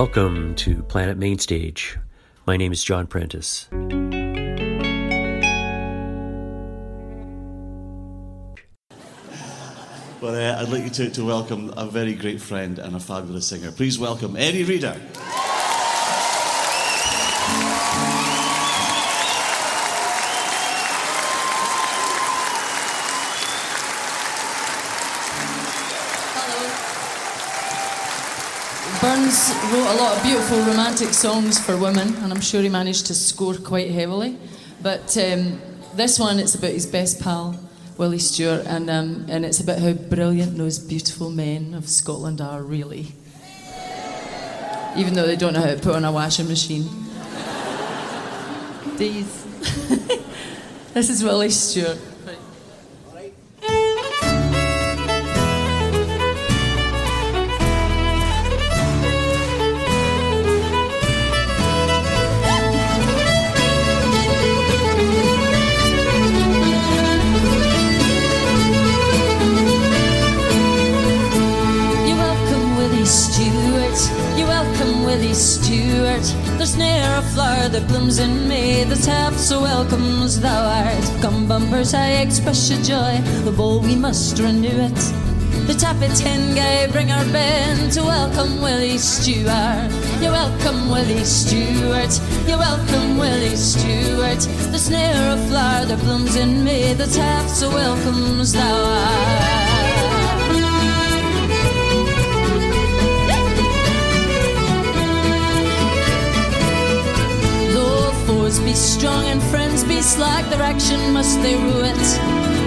Welcome to Planet Mainstage. My name is John Prentice. Well, uh, I'd like you to, to welcome a very great friend and a fabulous singer. Please welcome Eddie Reader. Beautiful romantic songs for women, and I'm sure he managed to score quite heavily. But um, this one, it's about his best pal, Willie Stewart, and, um, and it's about how brilliant those beautiful men of Scotland are, really. Even though they don't know how to put on a washing machine. These. this is Willie Stewart. Blooms in May that's half so welcome as thou art. Come bumpers, I express your joy. The bowl we must renew it. The tappit hen guy bring our band to welcome Willie Stewart. You're welcome, Willie Stewart. You're welcome, Willie Stewart. The ne'er of flower that blooms in May that's half so welcome as thou art. Be strong and friends be slack, their action must they rue it.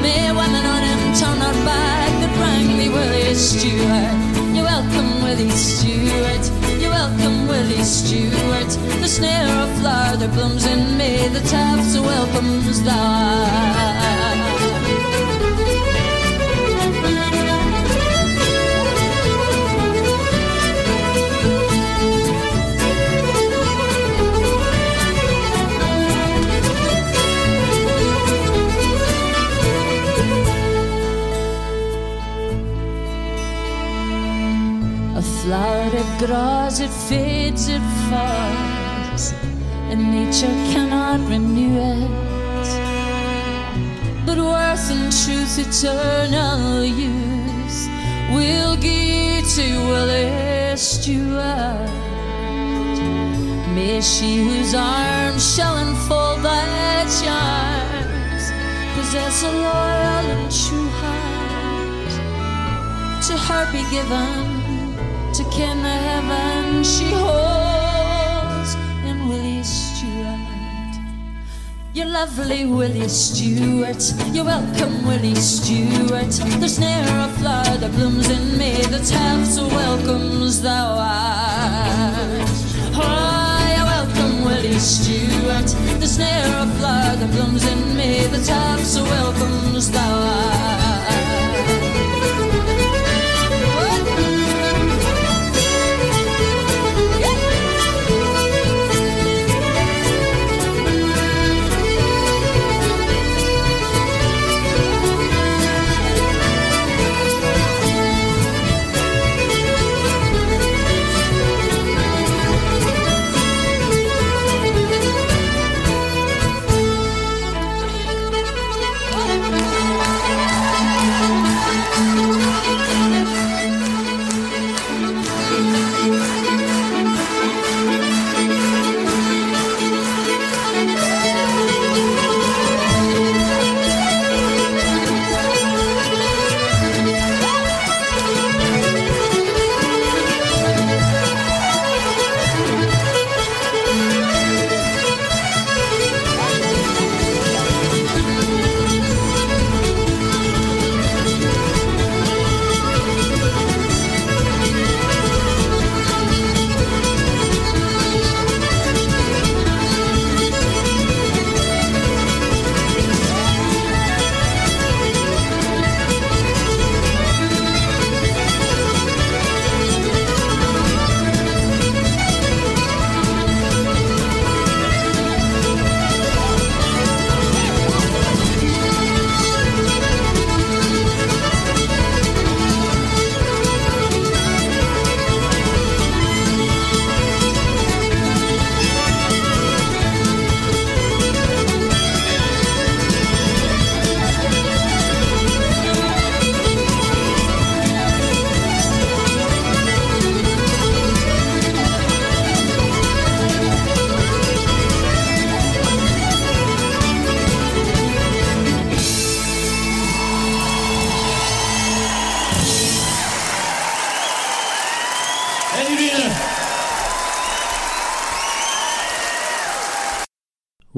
May women on him turn our back that rang Willie Stewart. You're welcome, Willie Stewart. You're welcome, Willie Stewart. The snare of flower that blooms in May, the tap so welcome as thou grows, it fades, it falls, and nature cannot renew it. But worth and truth, eternal use, will give to Willie Stewart. May she whose arms shall enfold thy charms possess a loyal and true heart to her be given ken the heaven she holds in Willie Stewart. You're lovely, Willie Stewart. You're welcome, Willie Stewart. There's ne'er a flower that blooms in May that's half so welcome as thou art. Oh, you're welcome, Willie Stewart. There's ne'er a flower that blooms in May that's half so welcome's thou art.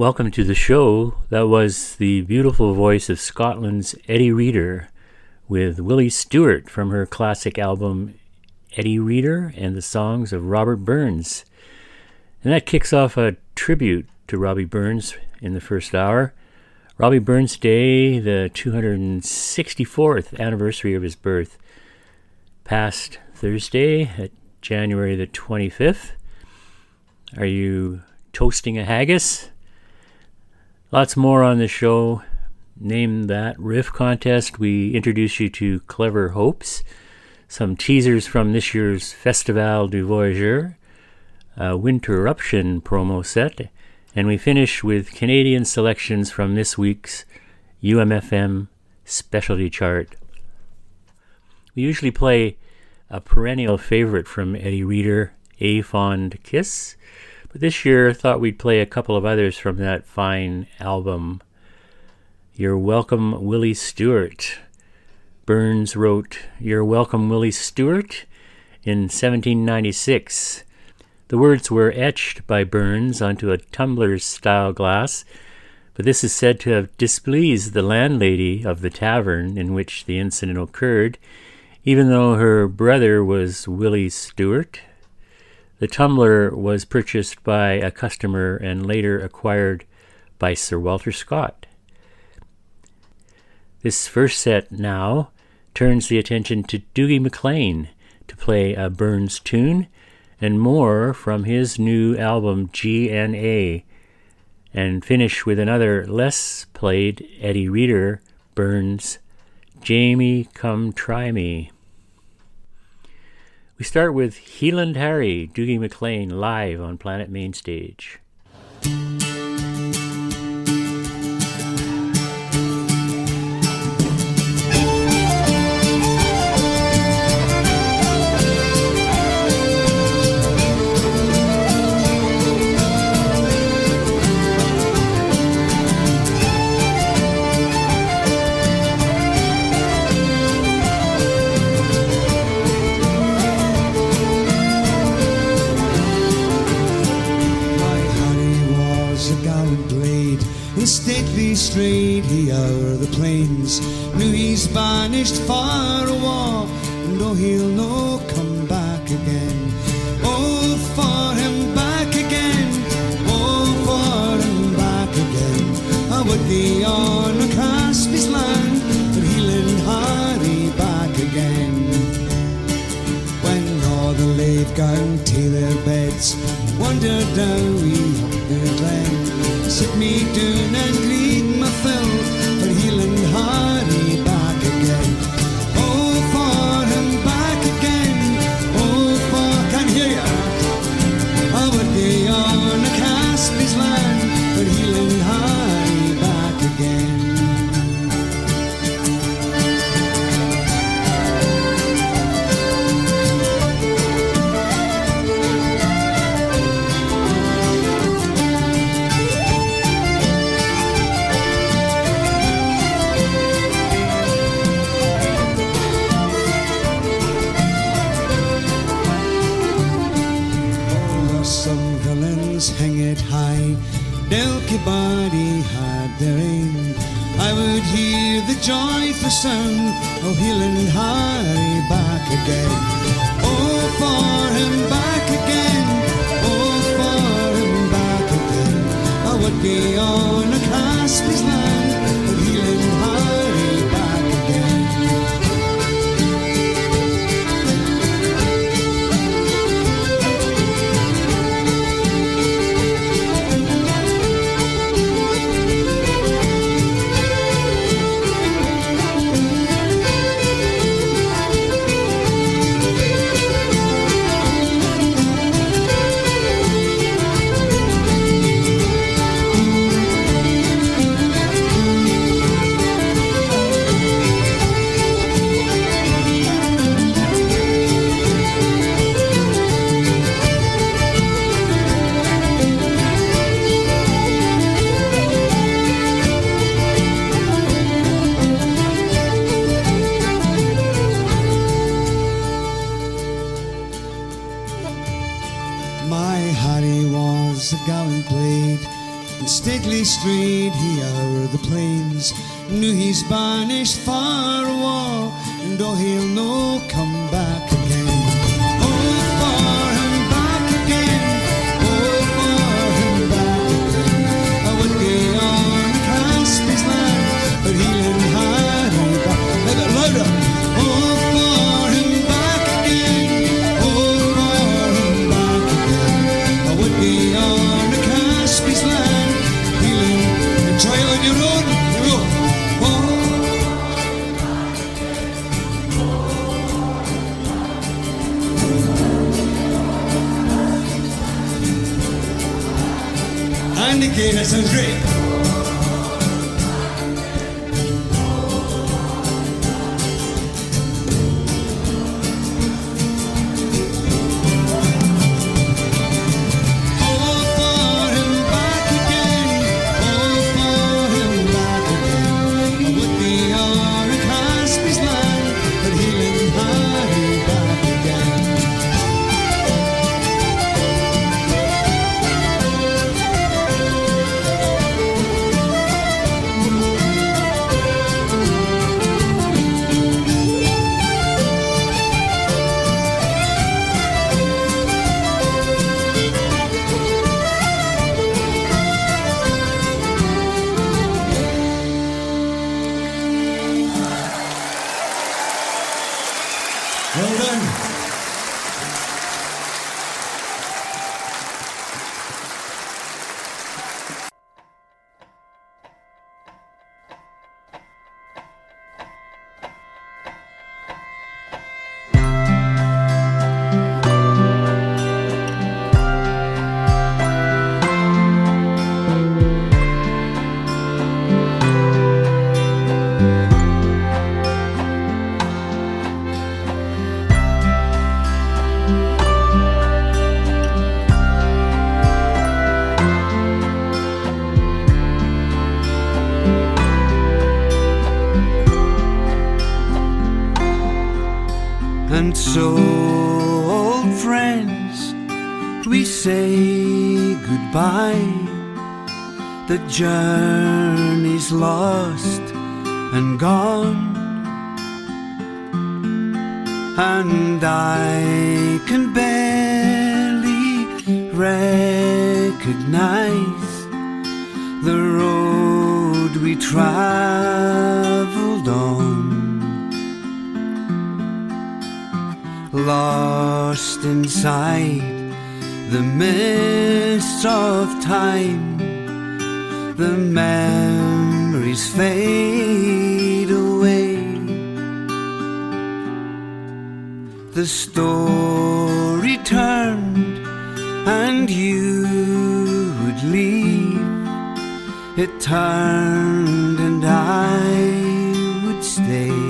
Welcome to the show. That was the beautiful voice of Scotland's Eddie Reader with Willie Stewart from her classic album Eddie Reader and the songs of Robert Burns. And that kicks off a tribute to Robbie Burns in the first hour. Robbie Burns Day, the 264th anniversary of his birth, passed Thursday at January the 25th. Are you toasting a haggis? Lots more on the show. Name that riff contest. We introduce you to Clever Hopes, some teasers from this year's Festival du Voyageur, a Winterruption promo set, and we finish with Canadian selections from this week's UMFM specialty chart. We usually play a perennial favorite from Eddie Reader, A Fond Kiss. But this year, I thought we'd play a couple of others from that fine album. You're Welcome, Willie Stewart. Burns wrote You're Welcome, Willie Stewart in 1796. The words were etched by Burns onto a tumbler style glass, but this is said to have displeased the landlady of the tavern in which the incident occurred, even though her brother was Willie Stewart, the tumbler was purchased by a customer and later acquired by Sir Walter Scott. This first set now turns the attention to Dougie MacLean to play a Burns tune and more from his new album GNA, and finish with another less played Eddie Reader Burns Jamie Come Try Me. We start with Heeland Harry, Dougie MacLean, live on Planet Mainstage. Strayed he o'er the plains. Knew he's banished far awa, and oh, he'll no come back again. Oh, for him back again, oh, for him back again. I would be on a Caspy's land, but he'll in hurry back again. When all the laid gone to their beds, wandered down we the glen, sit me down joyful sound of oh, Heeland Harry back again. Oh, for him back again. Oh, for him back again. Oh, I would be on a Caspy's land, the. the story turned and you'd leave, it turned and I would stay.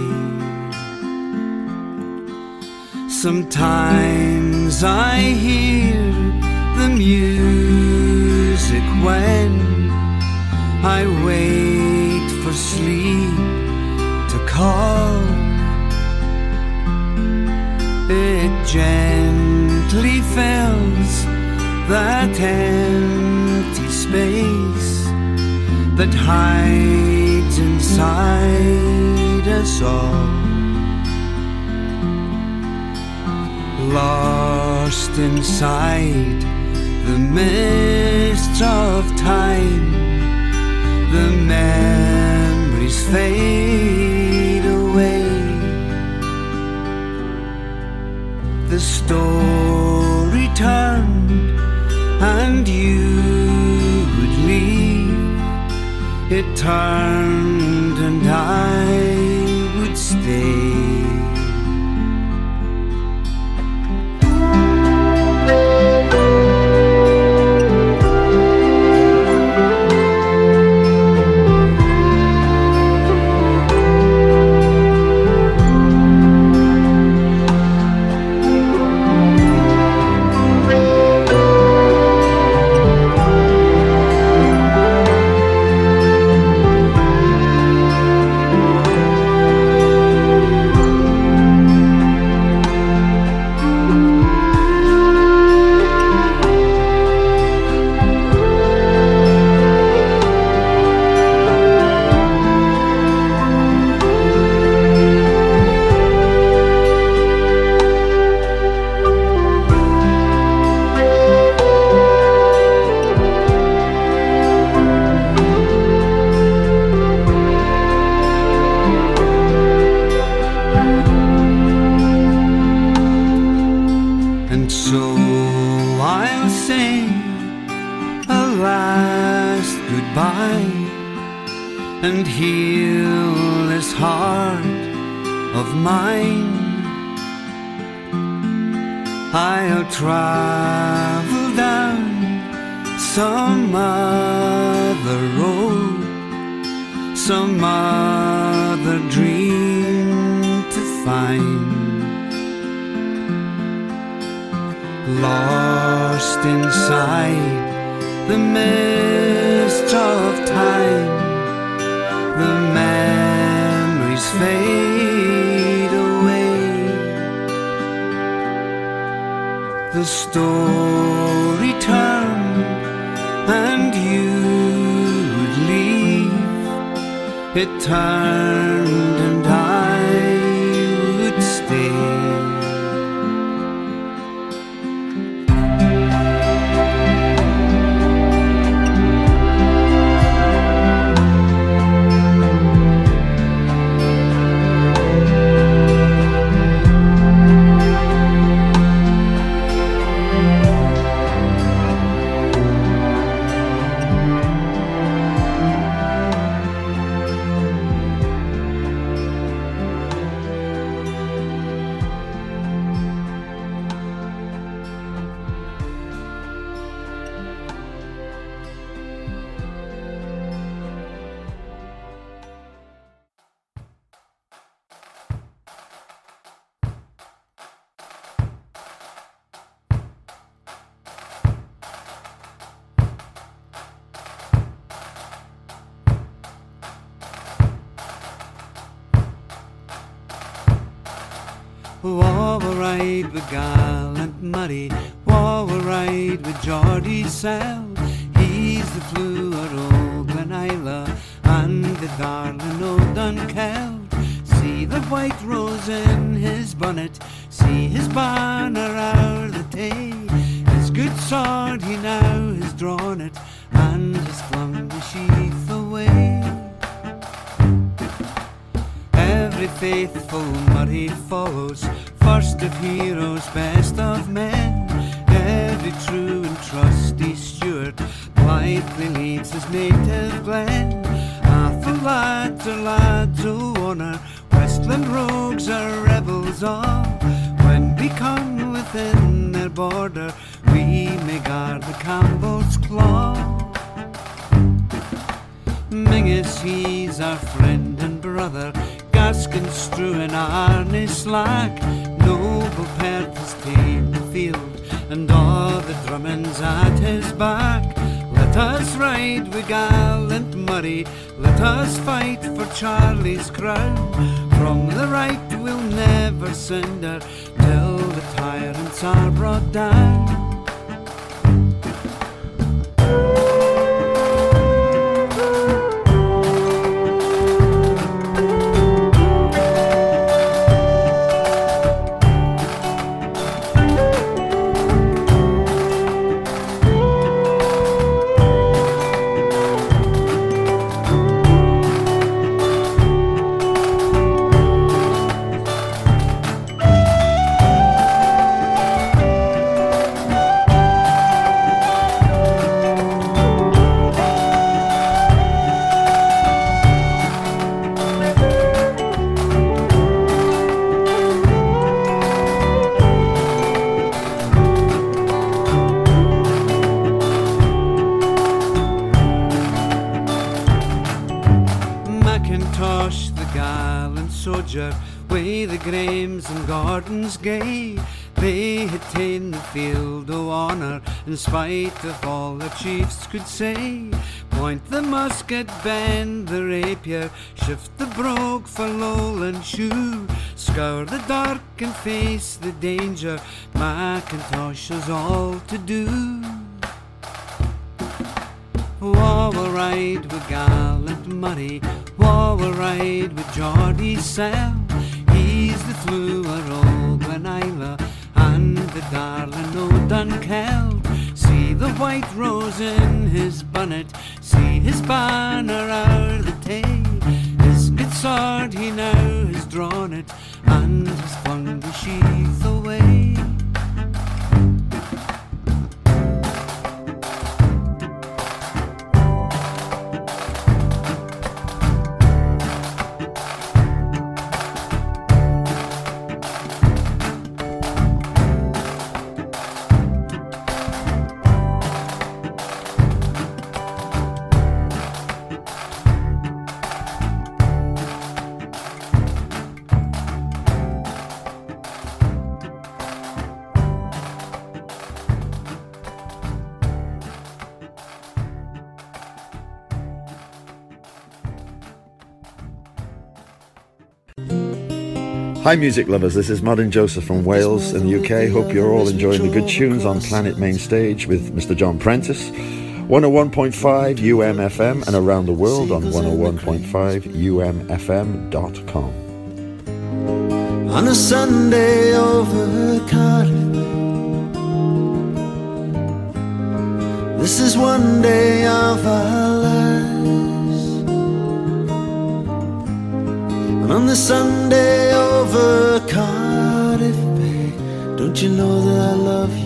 Sometimes I hear that empty space that hides inside us all. Lost inside the mists of time, the memories fade away. The story turns guitar sad. he now has drawn it and has flung the sheath away. Hi, music lovers. This is Modern Joseph from Wales in the UK. Hope you're all enjoying the good tunes on Planet Main Stage with Mr. John Prentice. 101.5 UMFM and around the world on 101.5 UMFM.com. On a Sunday over Cardiff, this is one day of our lives. On the Sunday over Cardiff Bay, don't you know that I love you?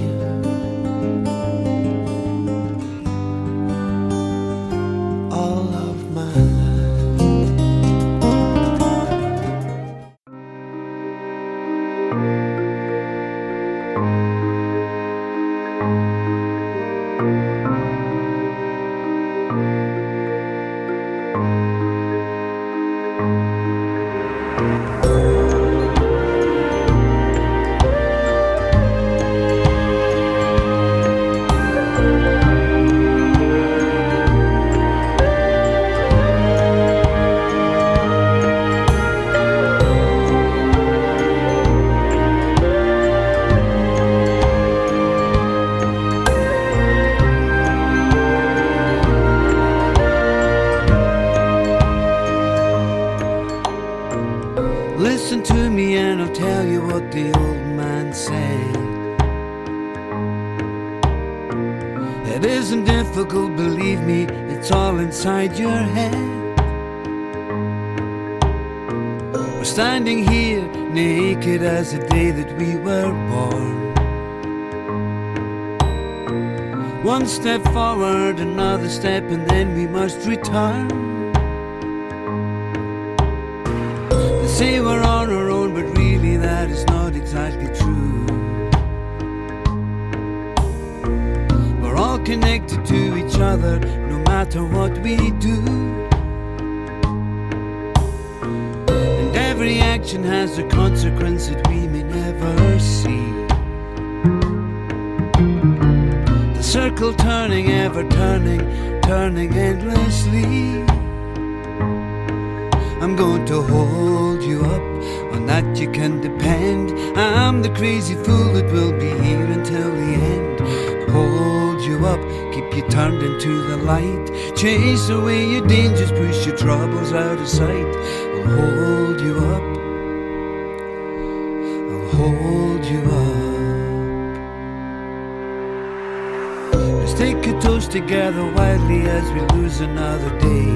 Let's take a toast together wildly as we lose another day.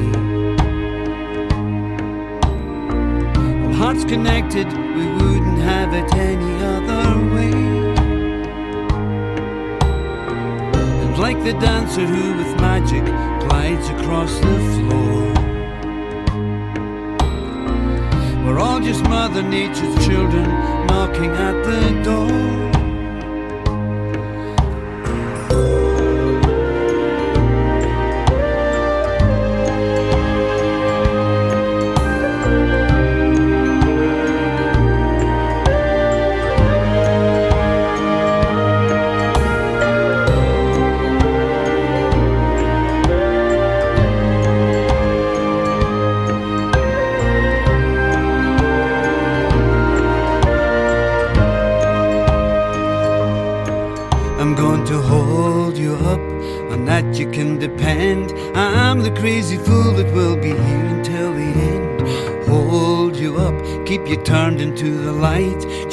Our hearts connected, we wouldn't have it any other way. And like the dancer who with magic glides across the floor. We're all just Mother Nature's children knocking at the door.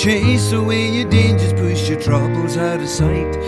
Chase away your dangers, push your troubles out of sight.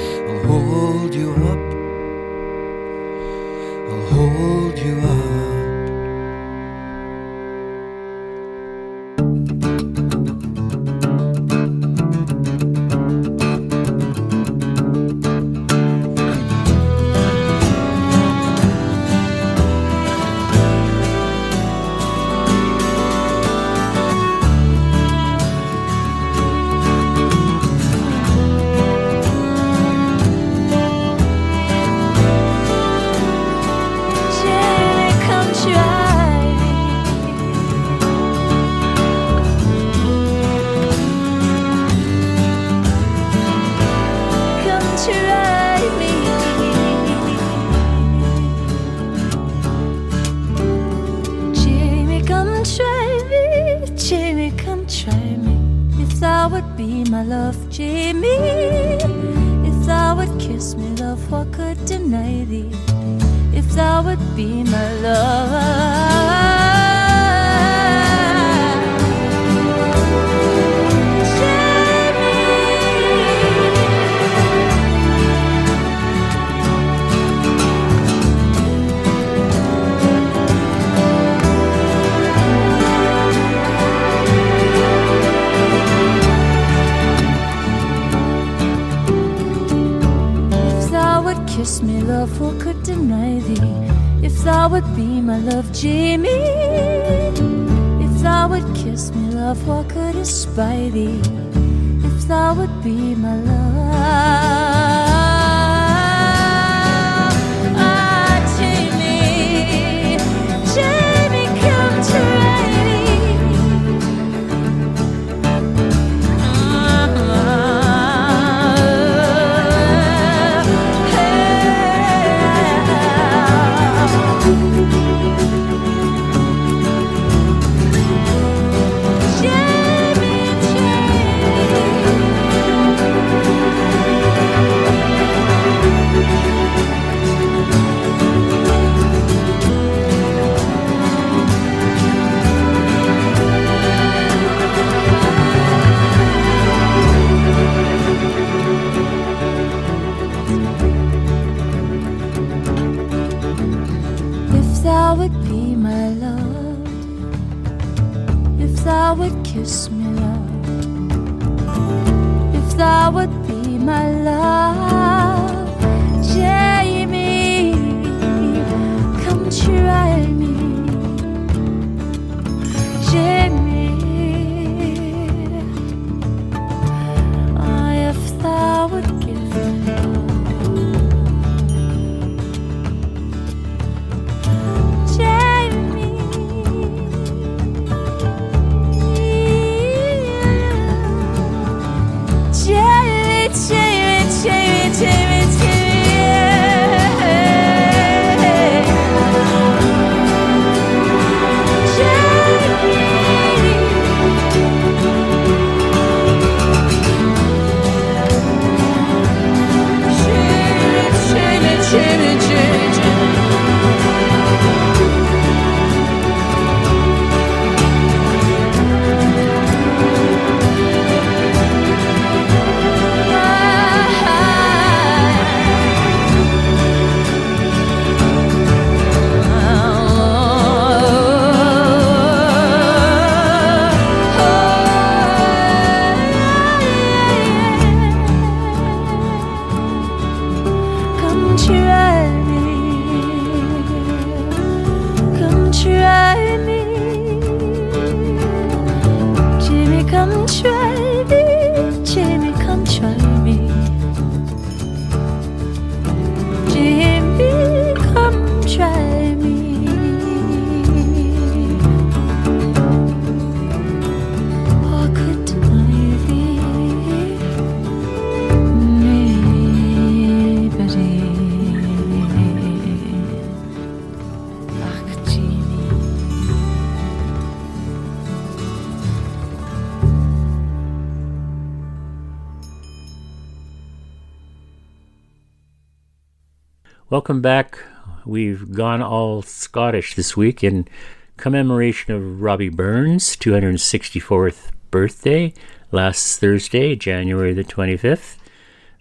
Welcome back. We've gone all Scottish this week in commemoration of Robbie Burns' 264th birthday last Thursday, January the 25th.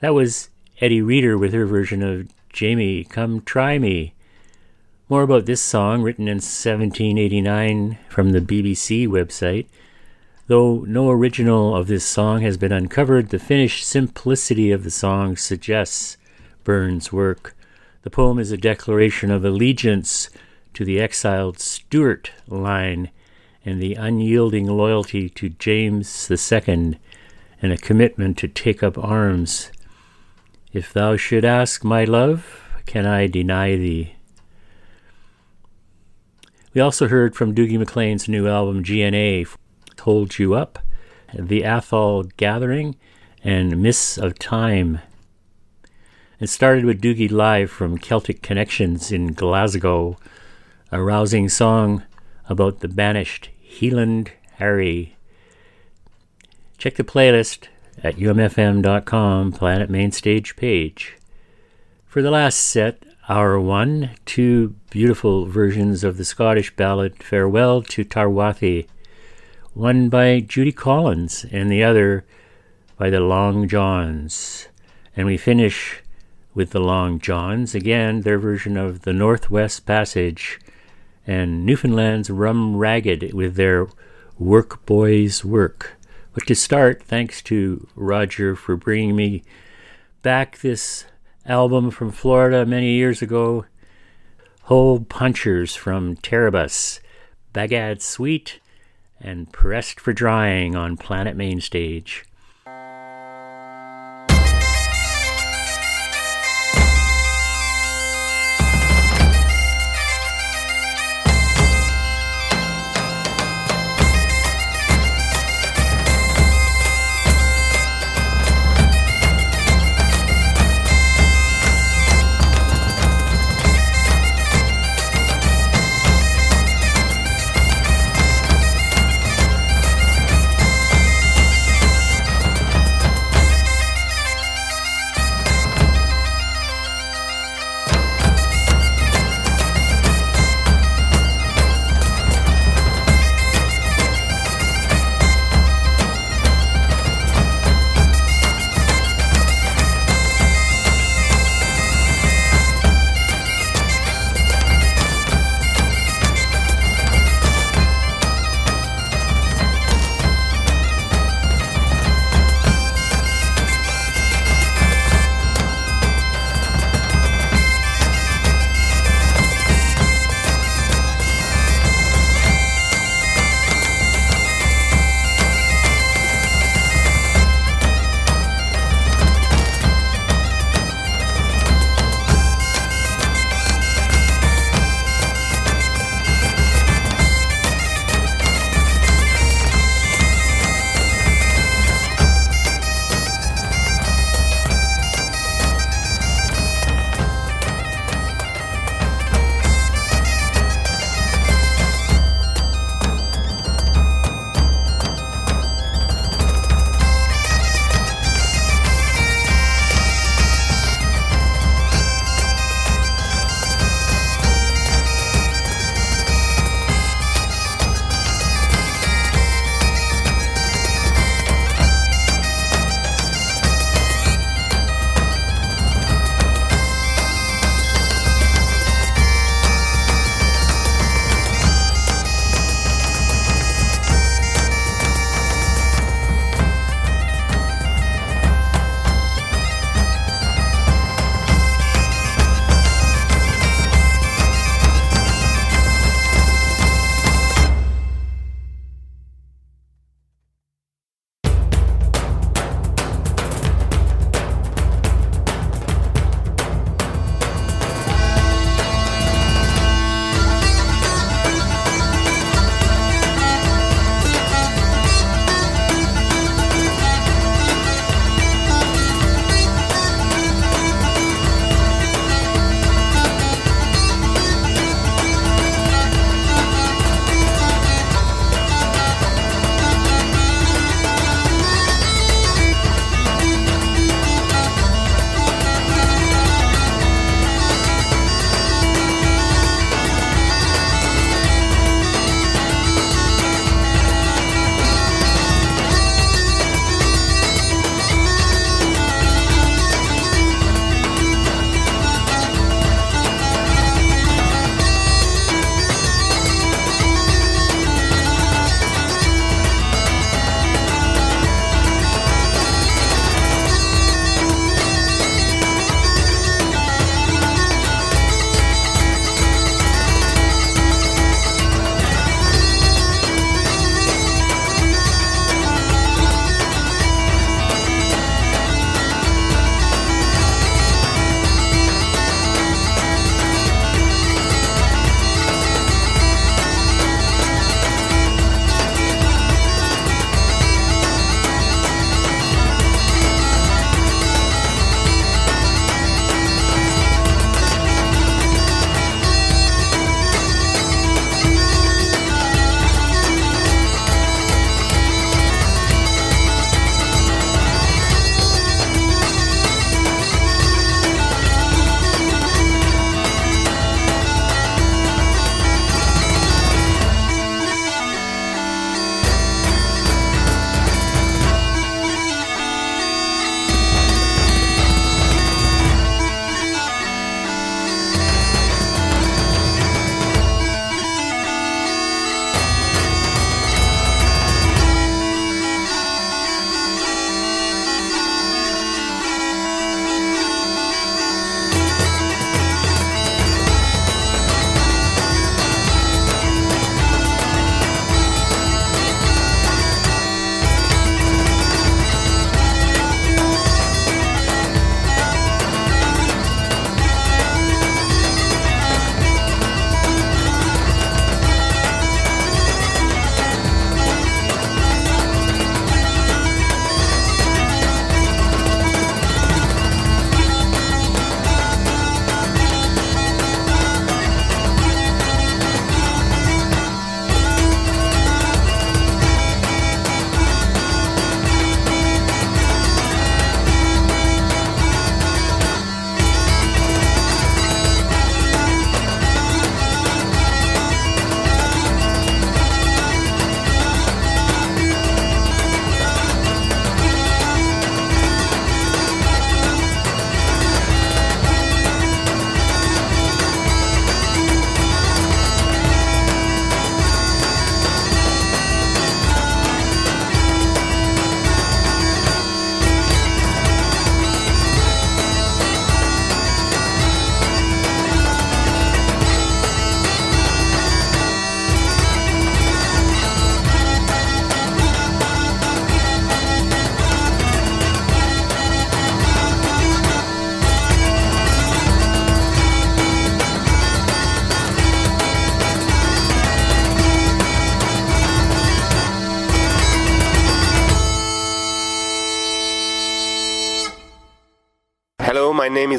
That was Eddie Reader with her version of Jamie, Come Try Me. More about this song, written in 1789 from the BBC website. Though no original of this song has been uncovered, the finished simplicity of the song suggests Burns' work. The poem is a declaration of allegiance to the exiled Stuart line and the unyielding loyalty to James II and a commitment to take up arms. If thou should ask my love, can I deny thee? We also heard from Dougie MacLean's new album GNA, Hold You Up, The Atholl Gathering, and Mists of Time. It started with Dougie live from Celtic Connections in Glasgow, a rousing song about the banished Heeland Harry. Check the playlist at umfm.com Planet Mainstage page. For the last set, Hour 1, two beautiful versions of the Scottish ballad Farewell to Tarwathie, one by Judy Collins and the other by the Long Johns. And we finish with the Long Johns, again, their version of the Northwest Passage, and Newfoundland's Rum Ragged with their Work Boys Work. But to start, thanks to Roger for bringing me back this album from Florida many years ago, Hole Punchers from Terabus, Bagad Sweet, and Pressed for Drying on Planet Mainstage.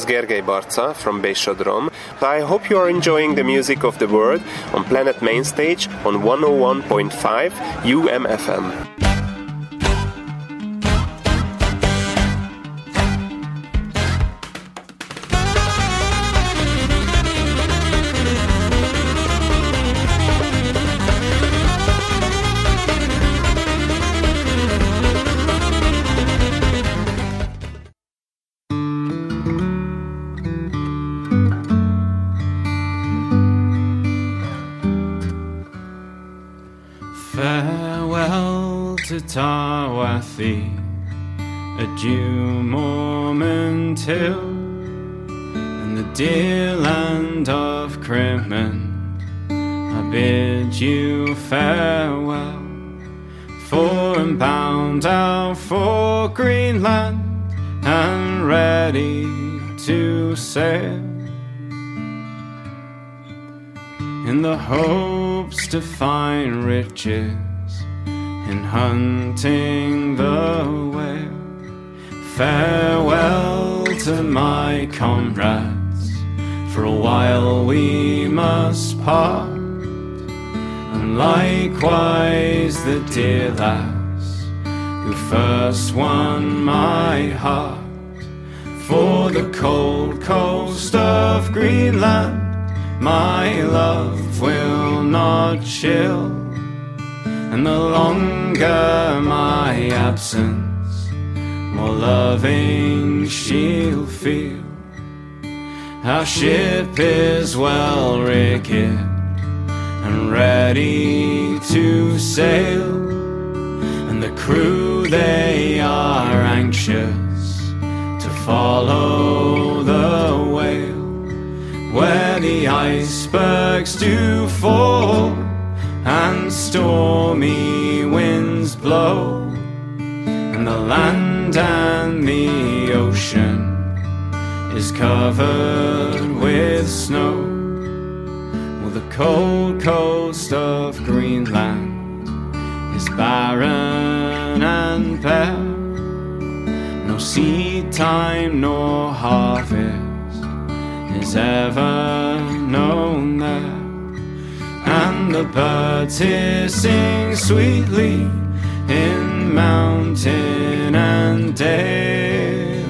Is Gergely Barca from Besh o droM. I hope you are enjoying the music of the world on Planet Mainstage on 101.5 UMFM. Tarwathie, adieu Mormond Hill, and the dear land of Crimond. I bid you farewell, for I'm bound out for Greenland and ready to sail. In the hopes to find riches in hunting the whale. Farewell to my comrades, for a while we must part. And likewise the dear lass who first won my heart. For the cold coast of Greenland, my love will not chill and the longer my absence, more loving she'll feel. Our ship is well rigged and ready to sail, and the crew they are anxious to follow the whale where the icebergs do fall and stormy winds blow, and the land and the ocean is covered with snow. Well, the cold coast of Greenland is barren and bare, no seed time nor harvest is ever known there and the birds here sing sweetly in mountain and dale.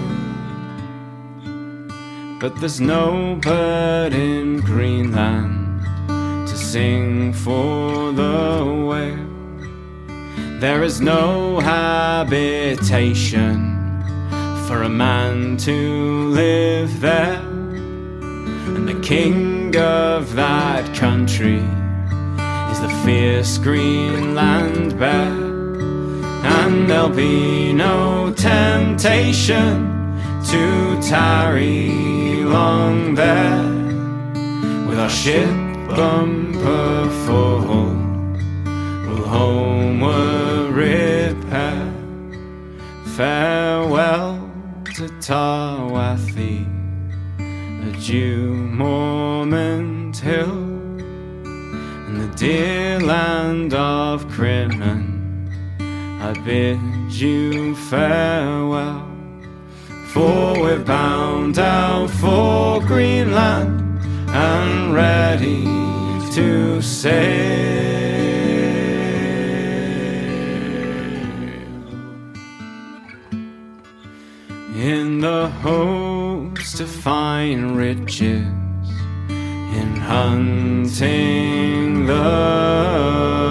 But there's no bird in Greenland to sing for the whale. There is no habitation for a man to live there, and the king of that country the fierce Greenland bear, and there'll be no temptation to tarry long there with our ship bumper full. We'll homeward repair. Farewell to Tarwathie, adieu Mormond Hill dear land of Crimond, I bid you farewell. For we're bound out for Greenland and ready to sail. In the hopes to find riches in hunting the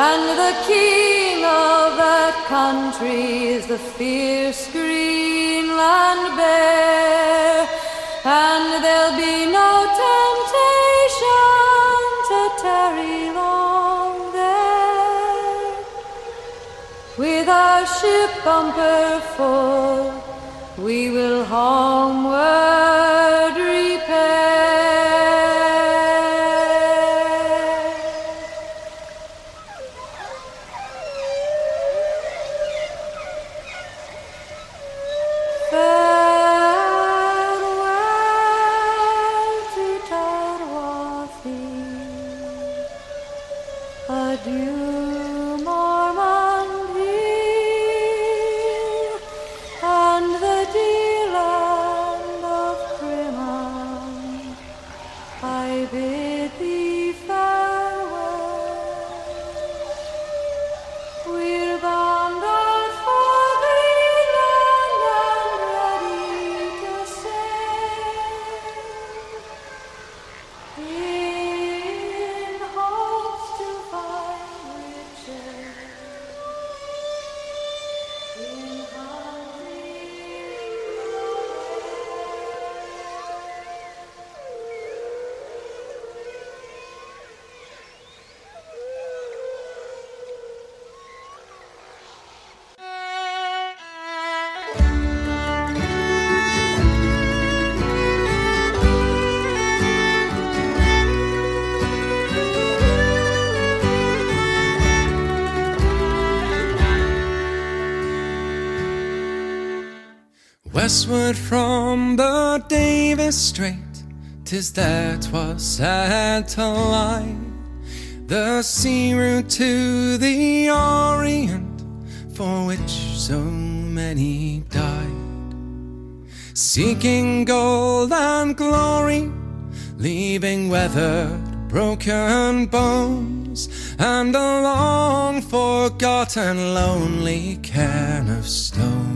And the king of that country is the fierce Greenland bear. And there'll be no temptation to tarry long there. With our ship bumper full, we will homeward repair. Westward from the Davis Strait, tis there 'twas sad to lie. The sea route to the Orient, for which so many died. Seeking gold and glory, leaving weathered, broken bones, and a long forgotten, lonely cairn of stones.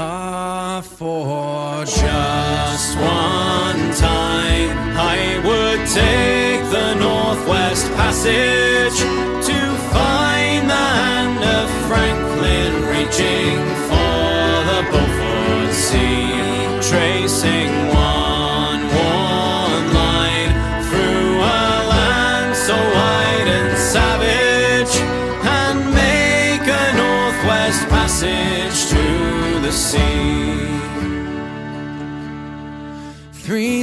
Ah, for just one time I would take the Northwest Passage to find the hand of Franklin reaching for the Beaufort Sea, tracing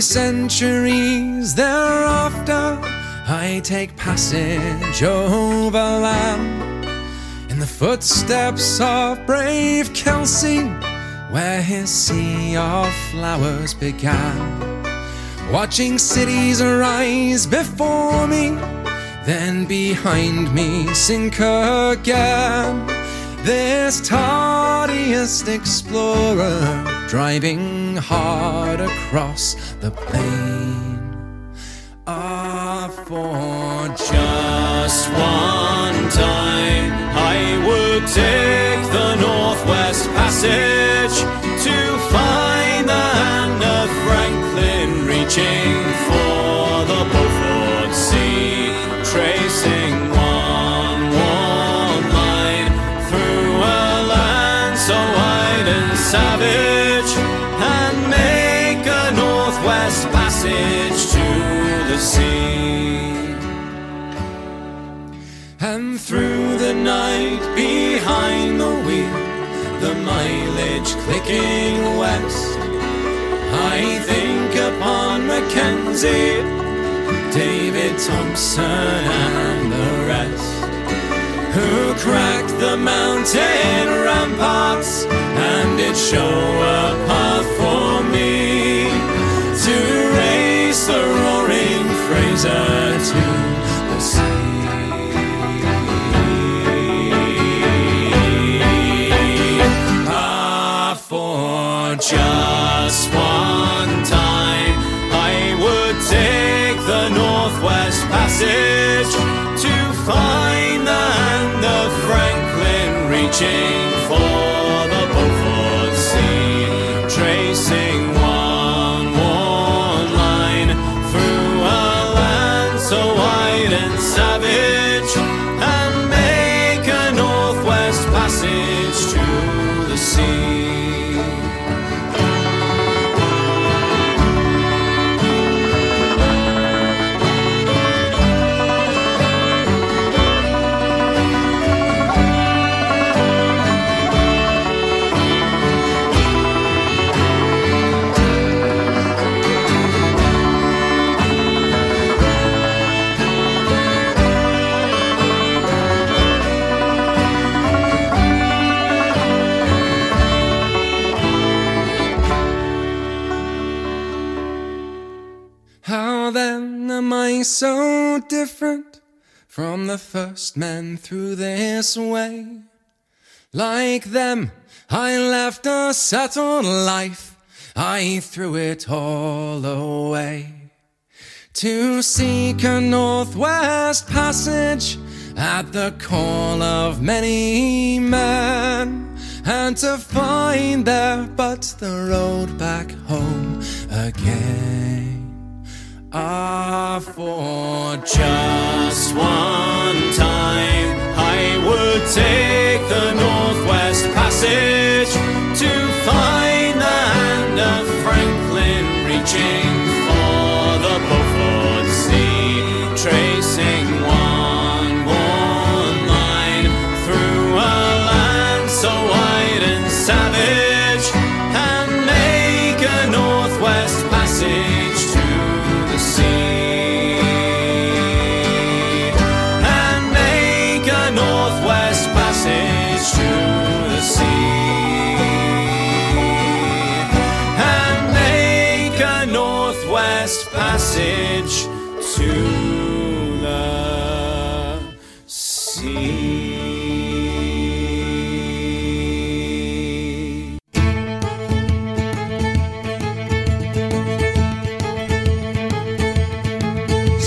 Centuries thereafter, I take passage over land in the footsteps of brave Kelsey, where his sea of flowers began. Watching cities arise before me, then behind me sink again. This tardiest explorer driving hard across the plain. Ah, for just one time, I would take the Northwest Passage to find the hand of Franklin reaching Passage to the sea. And through the night behind the wheel, the mileage clicking west, I think upon Mackenzie, David Thompson, and the rest who cracked the mountain ramparts and did show a path for the roaring Fraser to the sea. Ah, for just one time, I would take the Northwest Passage to find the hand of Franklin reaching so different from the first men through this way? Like them, I left a settled life, I threw it all away. To seek a northwest passage at the call of many men, and to find there but the road back home again. Ah, for just one time, I would take the Northwest Passage to find the hand of Franklin reaching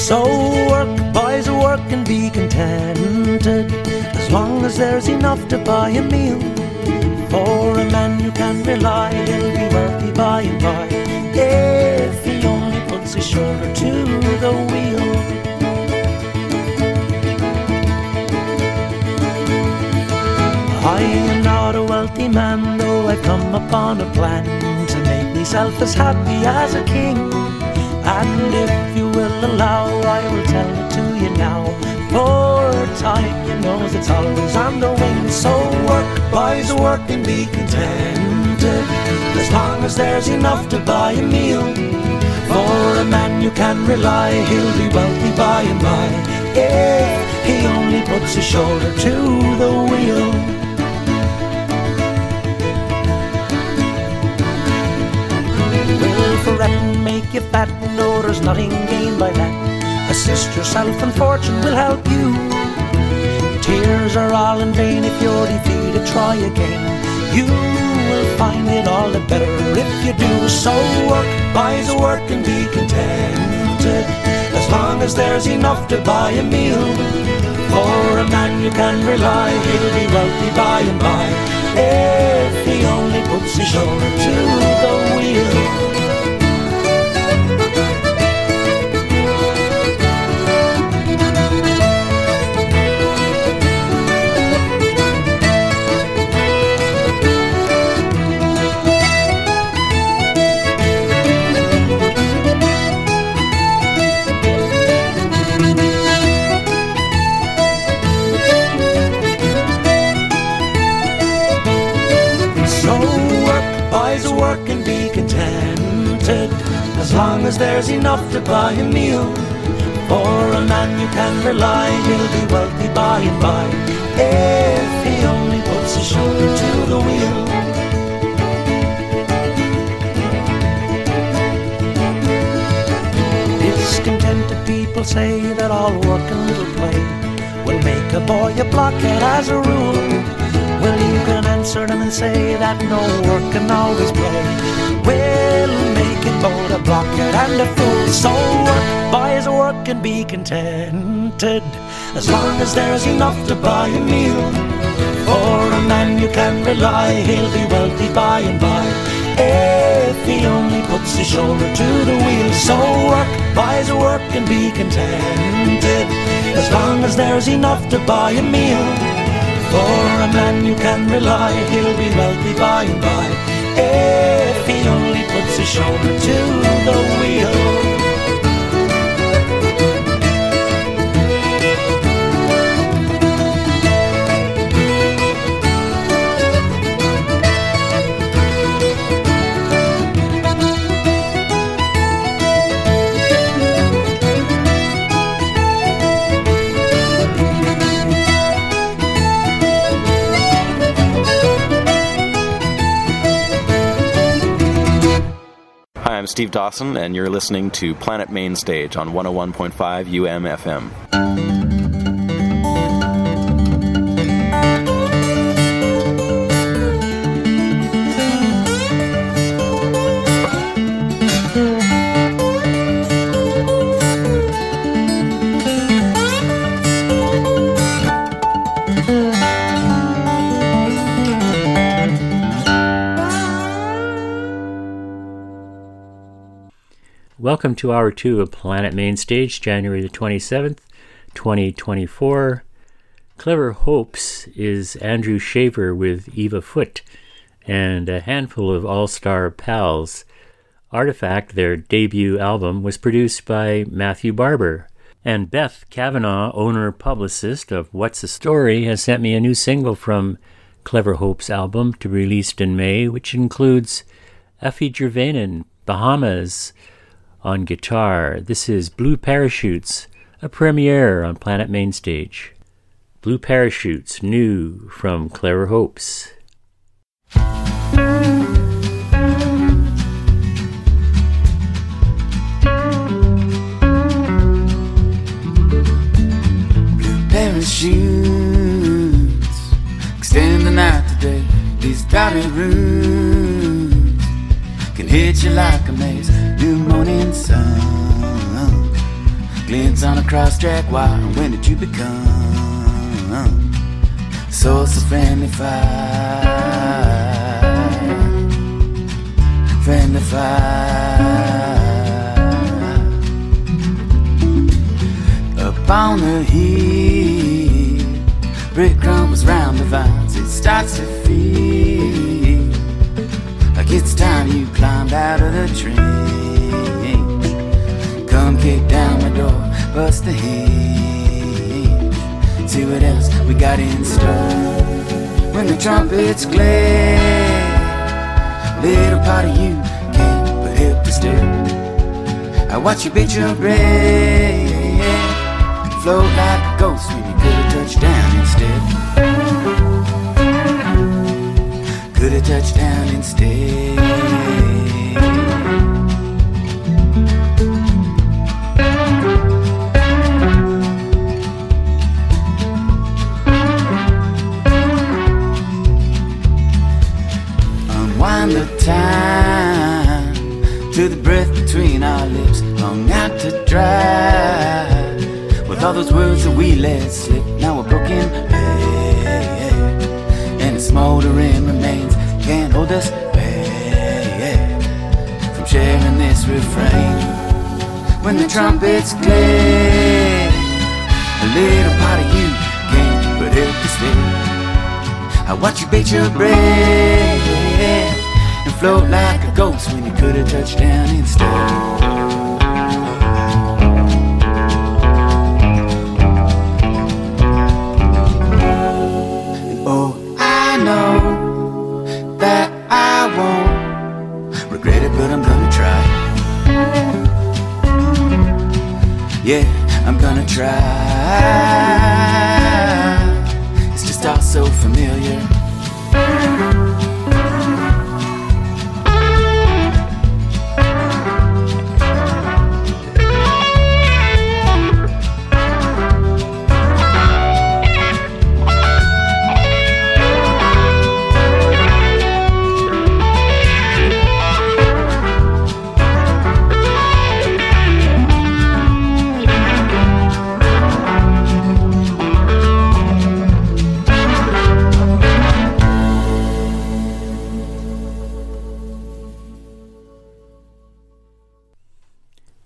So work, boys, work and be contented as long as there's enough to buy a meal. For a man you can rely, he'll be wealthy by and by if he only puts his shoulder to the wheel. I am not a wealthy man, though I've come upon a plan to make myself as happy as a king. And if you will allow, I will tell it to you now. For time, you know, it's always on the wing. So work, boys, work and be contented. As long as there's enough to buy a meal. For a man you can rely, he'll be wealthy by and by. If he only puts his shoulder to the wheel. You fat? No, there's nothing gained by that. Assist yourself and fortune will help you. Tears are all in vain if you're defeated, try again. You will find it all the better if you do. So work, buys work and be contented. As long as there's enough to buy a meal. For a man you can rely, he'll be wealthy by and by. If he only puts his shoulder to the wheel. Long as there's enough to buy a meal. For a man you can rely, he'll be wealthy by and by. If he only puts his shoulder to the wheel. Discontented people say that all work and little play will make a boy a blockhead as a rule. Well, you can answer them and say that no work can always play. Will make it both a blockhead and a fool. So work, buys work and be contented, as long as there's enough to buy a meal. For a man you can rely, he'll be wealthy by and by. If he only puts his shoulder to the wheel. So work, buys a work and be contented, as long as there's enough to buy a meal. For a man you can rely, he'll be wealthy by and by. If he only puts his shoulder to the wheel. I'm Steve Dawson, and you're listening to Planet Main Stage on 101.5 UMFM. Welcome to hour two of Planet Main Stage, January the 27th, 2024. Clever Hopes is Andrew Shaver with Eva Foot and a handful of all star pals. Artifact, their debut album, was produced by Matthew Barber. And Beth Kavanaugh, owner publicist of What's the Story, has sent me a new single from Clever Hope's album to be released in May, which includes Afie Jurvanen, Bahamas, on guitar. This is Blue Parachutes, a premiere on Planet Mainstage. Blue Parachutes, new from Clever Hopes. Blue parachutes, extend the night today. These dotted rooms can hit you like a maze sun glints on a cross-track wire. When did you become source of friendly fire? Friendly fire. Up on the hill, brick crumbles round the vines. It starts to feel like it's time you climbed out of the train kick down my door, bust the hinge. See what else we got in store. When the trumpets glare, little part of you can't but help to stare. I watch you bitch your breath, float like a ghost when you touched down instead. Could have touched down instead. Unwind the time to the breath between our lips, hung out to dry. With all those words that we let slip, now we're broken. Hey, hey, and the smoldering remains can't hold us back from sharing this refrain. When the trumpets play, a little part of you can't but help to stay. I watch you bait your breath float like a ghost when you could have touched down instead. Oh, I know that I won't regret it, but I'm gonna try. Yeah, I'm gonna try. It's just all so familiar.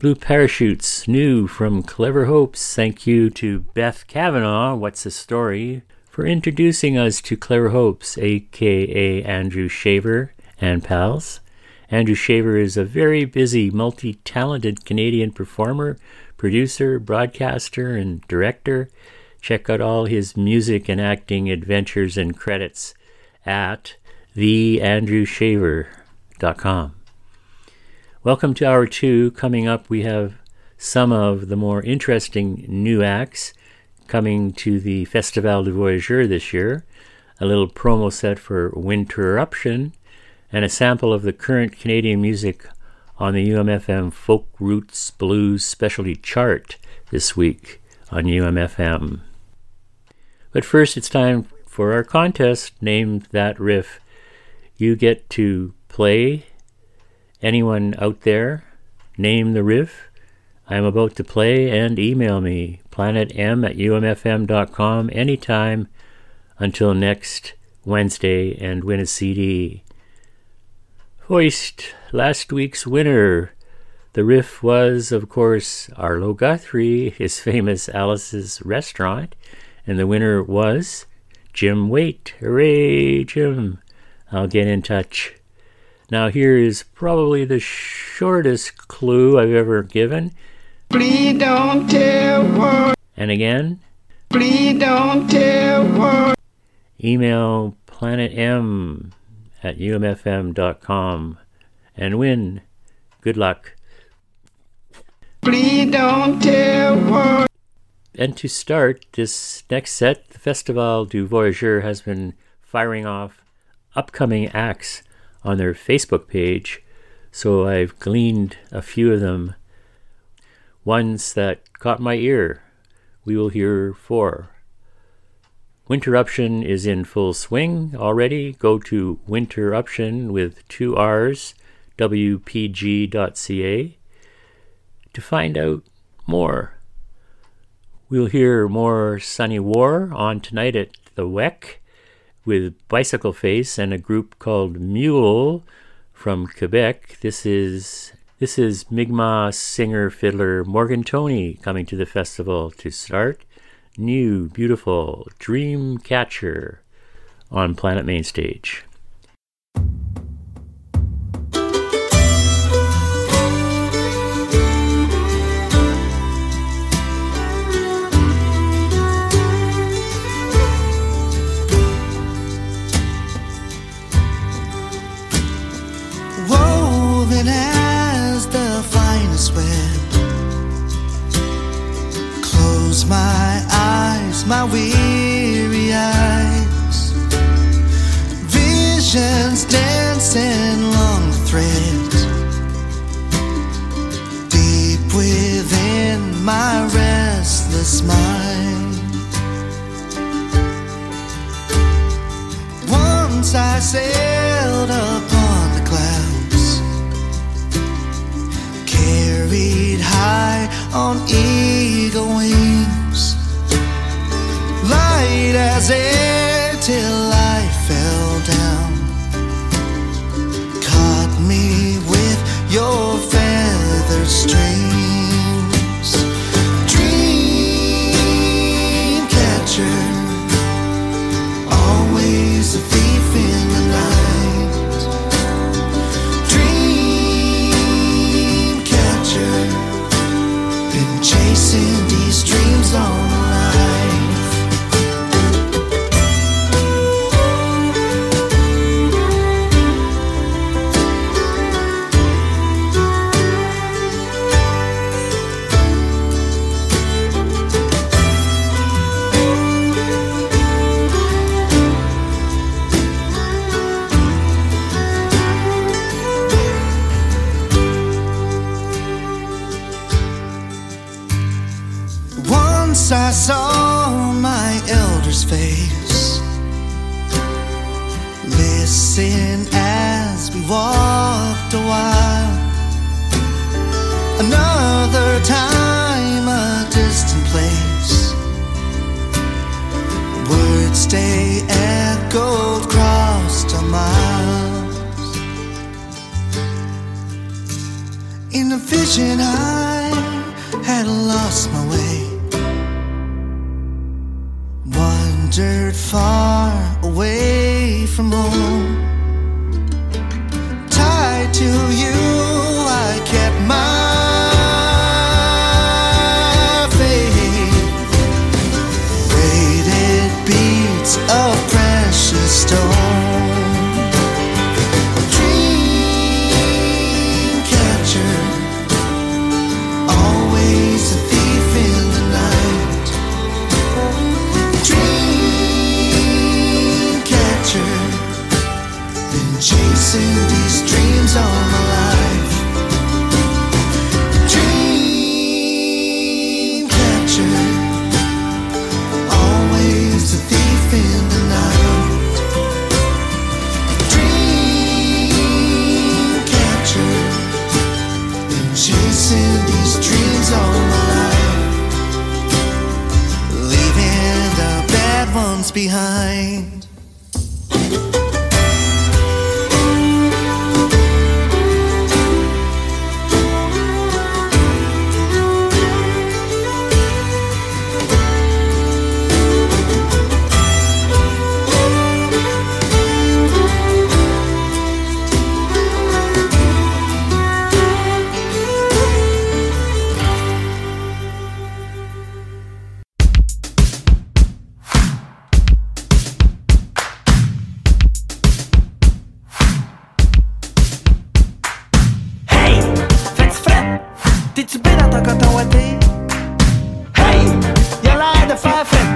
Blue Parachutes, new from Clever Hopes. Thank you to Beth Kavanaugh, What's the Story, for introducing us to Clever Hopes, aka Andrew Shaver and pals. Andrew Shaver is a very busy, multi talented Canadian performer, producer, broadcaster, and director. Check out all his music and acting adventures and credits at theandrewshaver.com. Welcome to hour two. Coming up, we have some of the more interesting new acts coming to the Festival du Voyageur this year, a little promo set for Winterruption, and a sample of the current Canadian music on the UMFM Folk Roots Blues Specialty Chart this week on UMFM. But first, it's time for our contest named That Riff. You get to play anyone out there, name the riff I am about to play and email me, planetm at umfm.com anytime until next Wednesday and win a CD. Hoist, last week's winner. The riff was, of course, Arlo Guthrie, his famous Alice's Restaurant, and the winner was Jim Waite. Hooray, Jim! I'll get in touch. Now, here is probably the shortest clue I've ever given. Please don't tell what. And again. Please don't tell what. Email planetm at umfm.com and win. Good luck. Please don't tell what. And to start this next set, the Festival du Voyageur has been firing off upcoming acts on their Facebook page, so I've gleaned a few of them. Ones that caught my ear, we will hear four. Winterruption is in full swing already. Go to Winterruption with two R's, wpg.ca, to find out more. We'll hear more Sunny War on tonight at the WEC with Bicycle Face and a group called Mule from Quebec. This is this is Mi'kmaq singer fiddler Morgan Toney coming to the festival to start new beautiful Dream Catcher on Planet Main Stage. Close my eyes my weary eyes. Visions dancing long threads deep vision, I had lost my way. Wandered far away from home.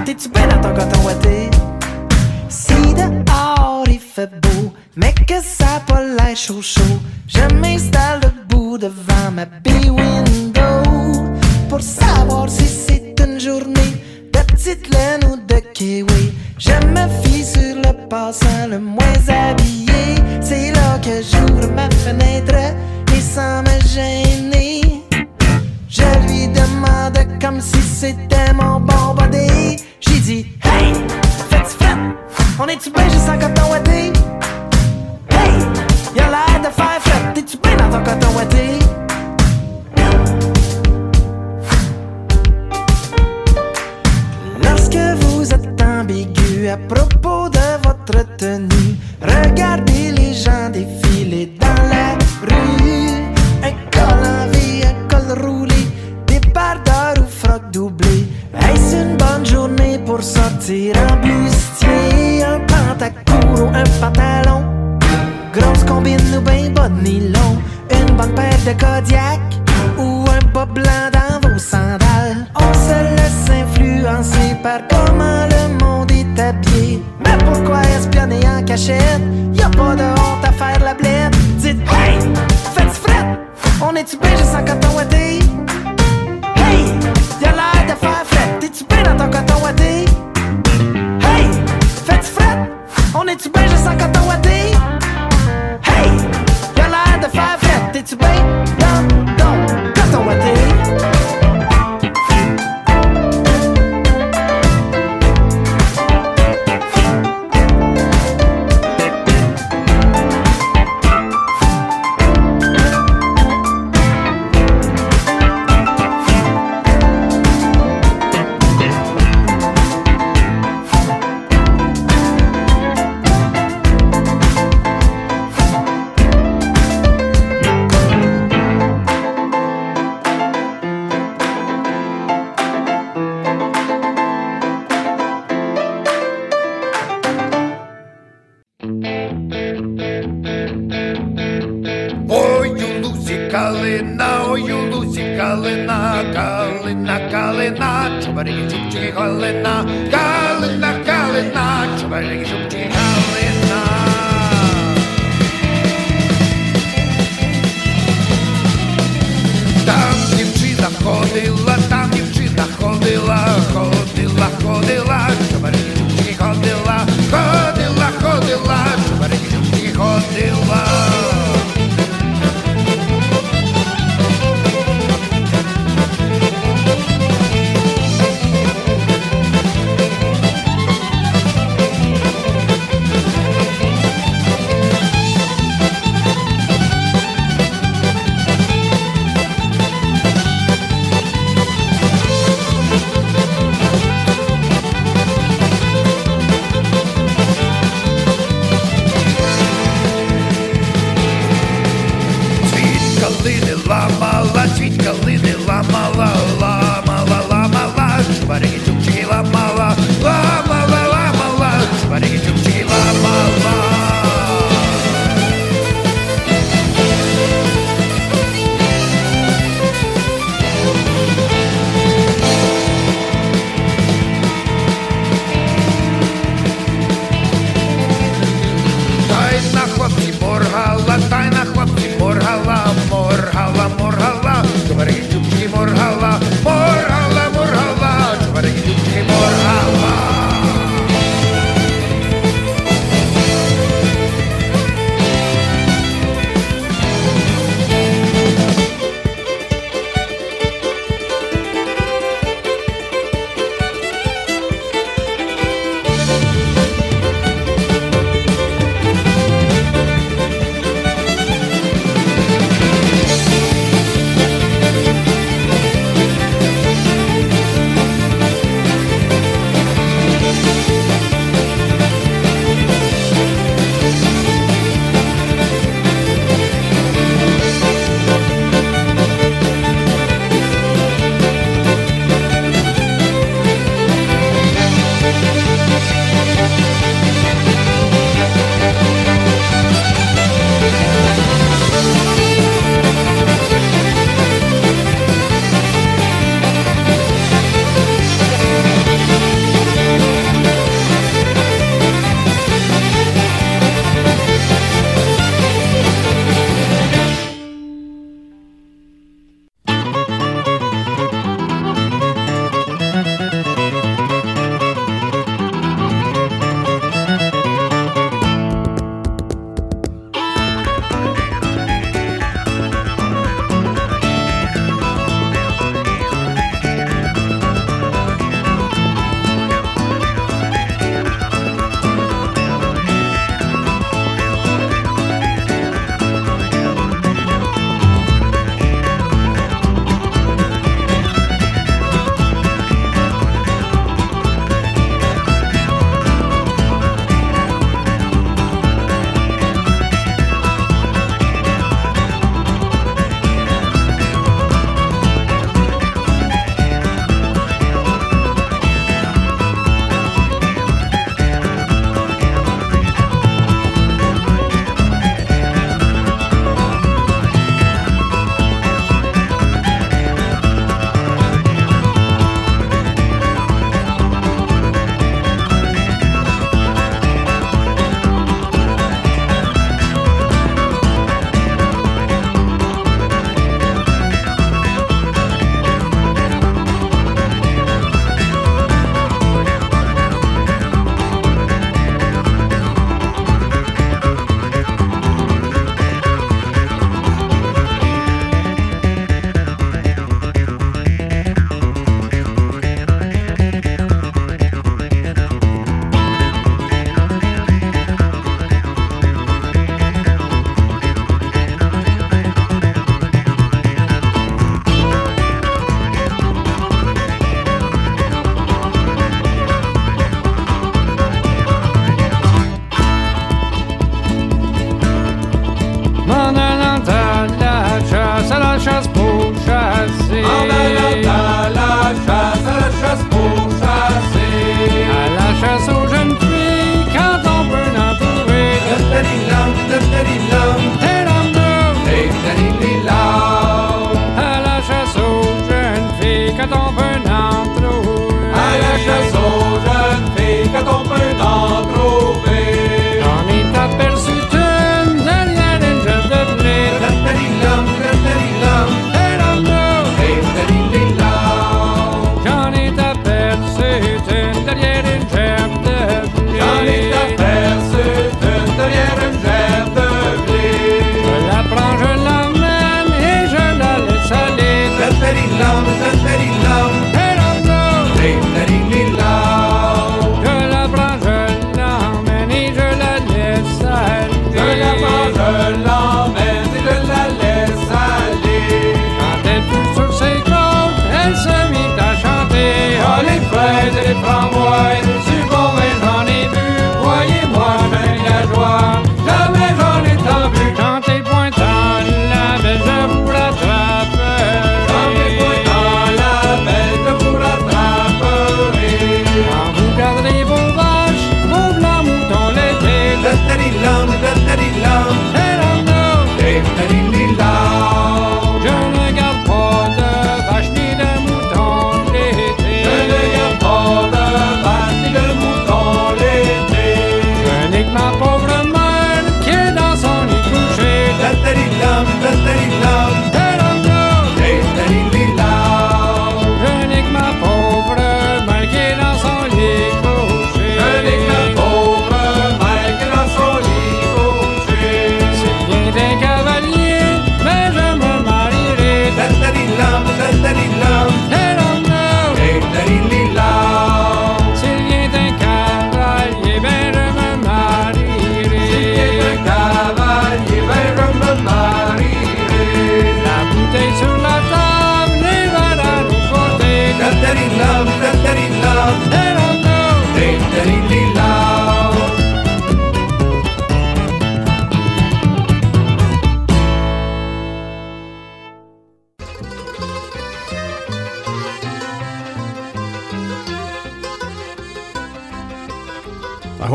T'es-tu bien dans ton coton ouaté? Si dehors il fait beau, mais que ça pas l'air chaud chaud, je m'installe debout devant ma bay window pour savoir si c'est une journée de petite laine ou de kiwi. Je me fie sur le passant le moins habillé. C'est là que j'ouvre ma fenêtre et sans me gêner. Je lui demande comme si c'était mon bon body. J'ai dit, hey, fais-tu? On est-tu bien juste en coton ouaté? Hey, y'a l'air de faire fret. T'es-tu bien dans ton coton ouaté? Lorsque vous êtes ambigu à propos de votre tenue, regardez les gens défiler dans la rue. bonne journée pour sortir en bustier, un pantacourt ou un pantalon. Grosse combine ou bien bonne nylon, une bonne paire de Kodiak ou un bas blanc dans vos sandales. On se laisse influencer par comment le monde est habillé. Mais pourquoi espionner en cachette? Y a pas de honte à faire la blette. Dites, hey, faites fret! On est-tu bien juste en coton? Y'a l'air de faire fret. T'es-tu bien dans ton coton wadé? Hey! Fais-tu fret? On est-tu bien juste en coton wadé? Hey! Y'a l'air de faire fret. T'es-tu bien? Dans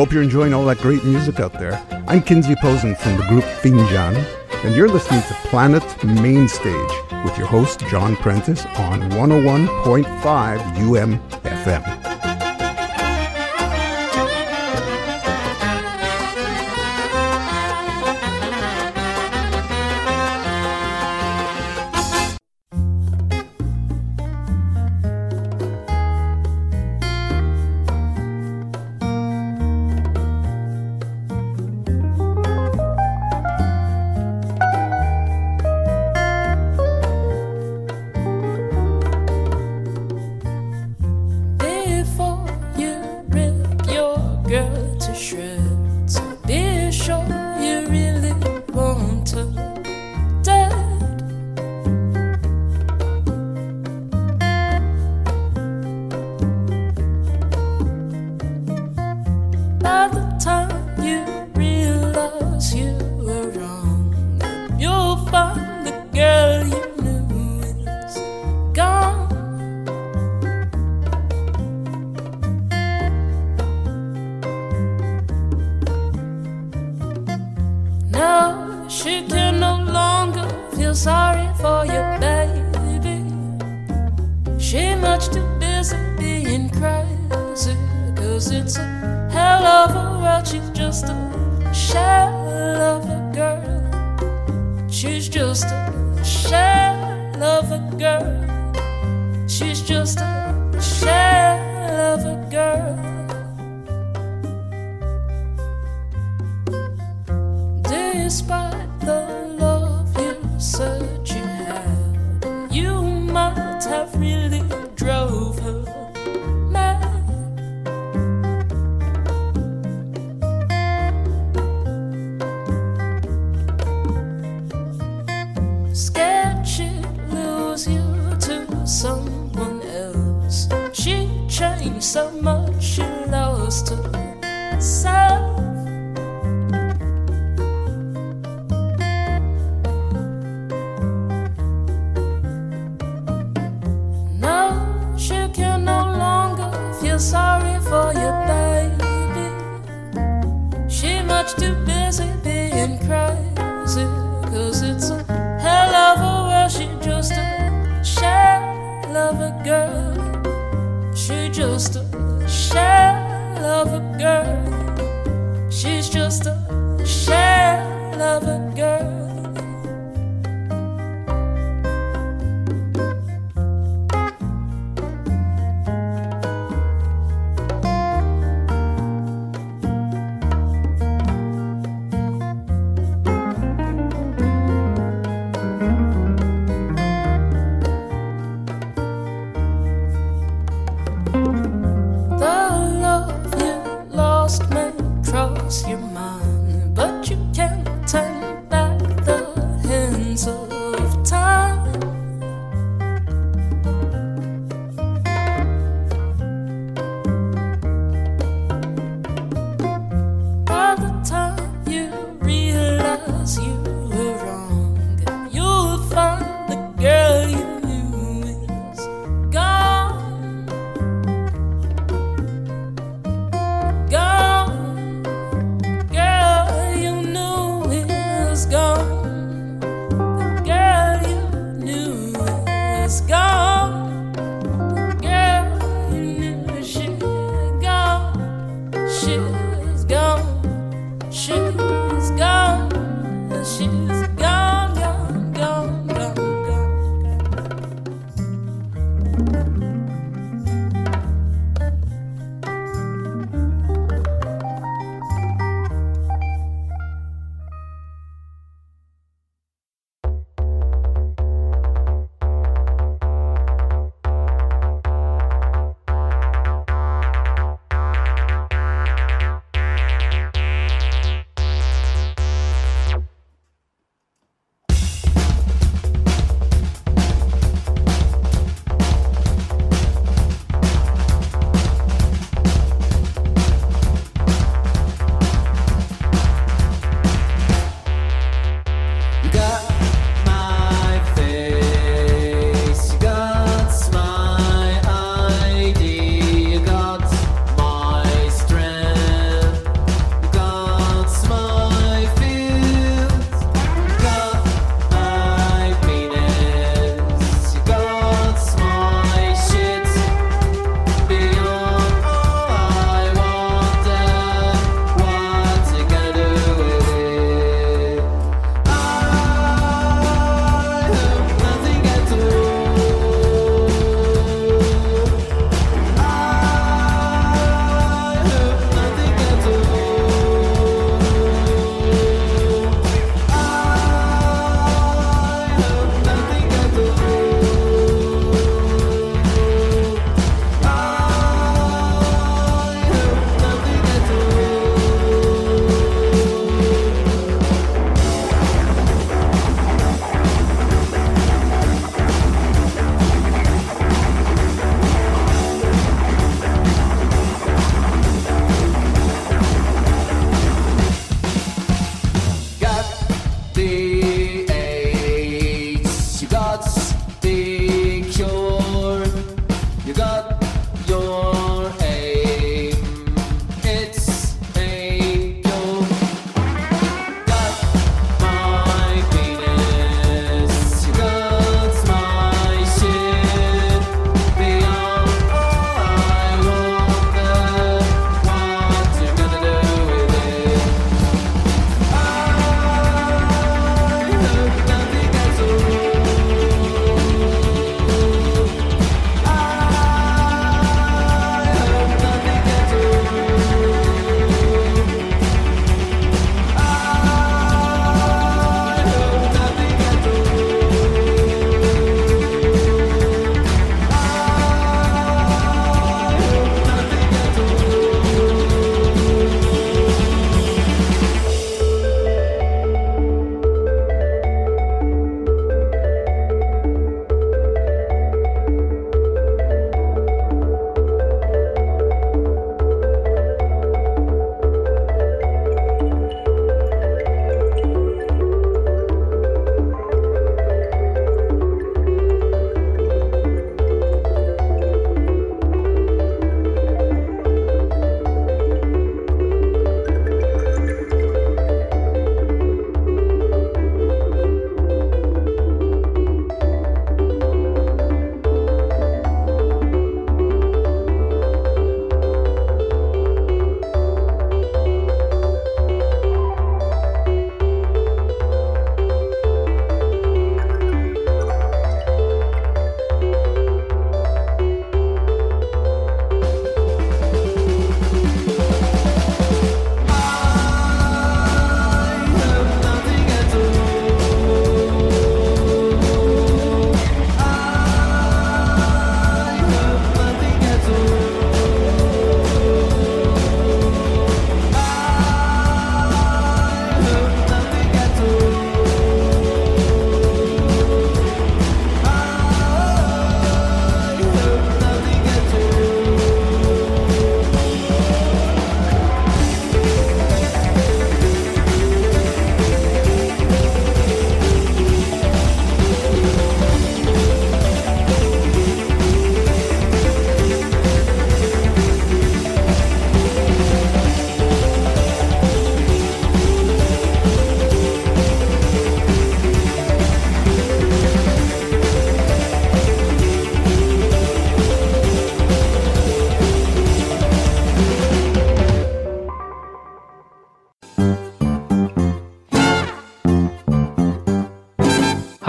Hope you're enjoying all that great music out there. I'm Kinsey Posen from the group Finjan, and you're listening to Planet Mainstage with your host, John Prentice, on 101.5 UMFM.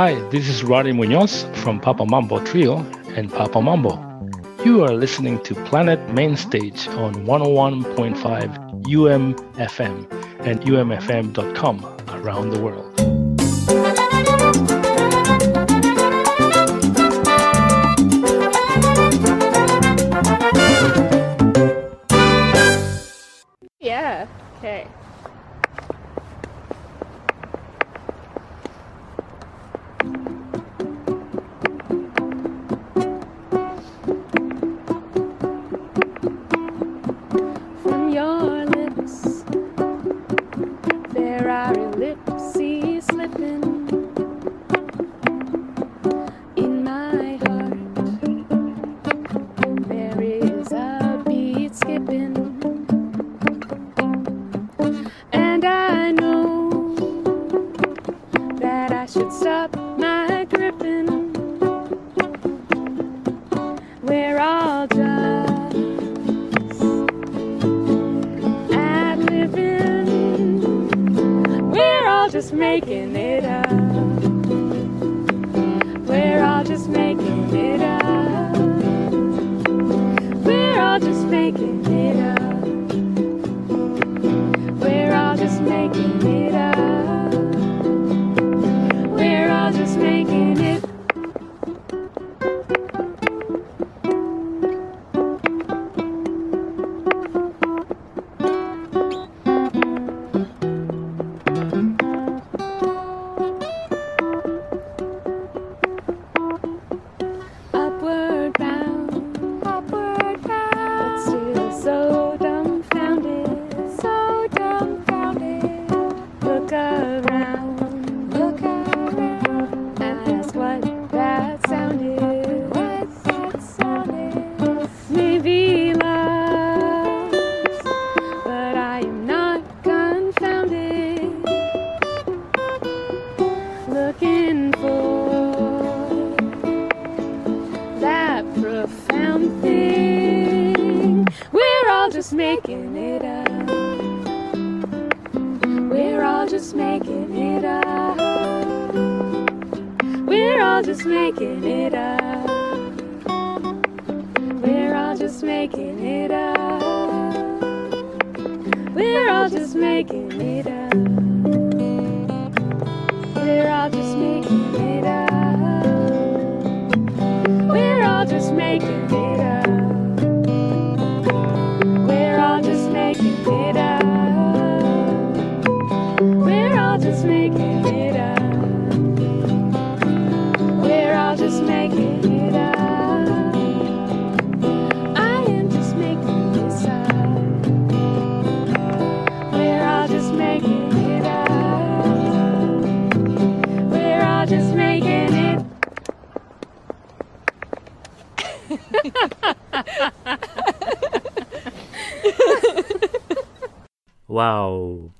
Hi, this is Roddy Munoz from Papa Mambo Trio and Papa Mambo. You are listening to Planet Mainstage on 101.5 UMFM and umfm.com around the world.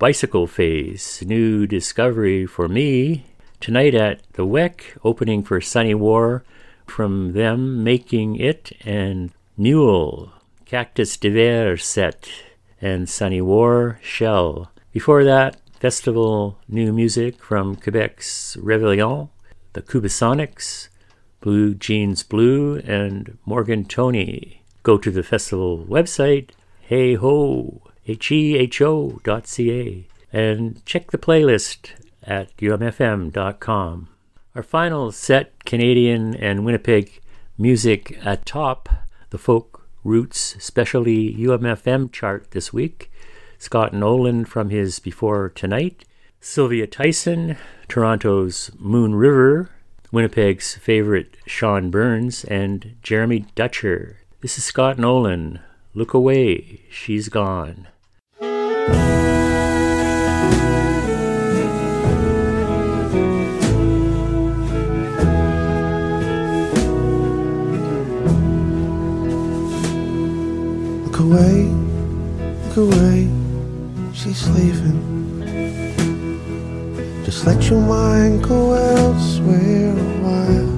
Bicycle Phase, new discovery for me. Tonight at the WEC, opening for Sunny War, from them making it and Mule, Cactus d'Hiver set, and Sunny War Shell. Before that, festival new music from Quebec's Réveillon, the Cubasonics, Blue Jeans Blue, and Morgan Toney. Go to the festival website, hey ho, H-E-H-O dot C-A, and check the playlist at umfm.com. Our final set, Canadian and Winnipeg music atop the folk roots specialty UMFM chart this week. Scott Nolan from his Before Tonight, Sylvia Tyson, Toronto's Moon River, Winnipeg's favorite Sean Burns, and Jeremy Dutcher. This is Scott Nolan. Look away, she's gone. Look away, look away, she's leaving. Just let your mind go elsewhere a while.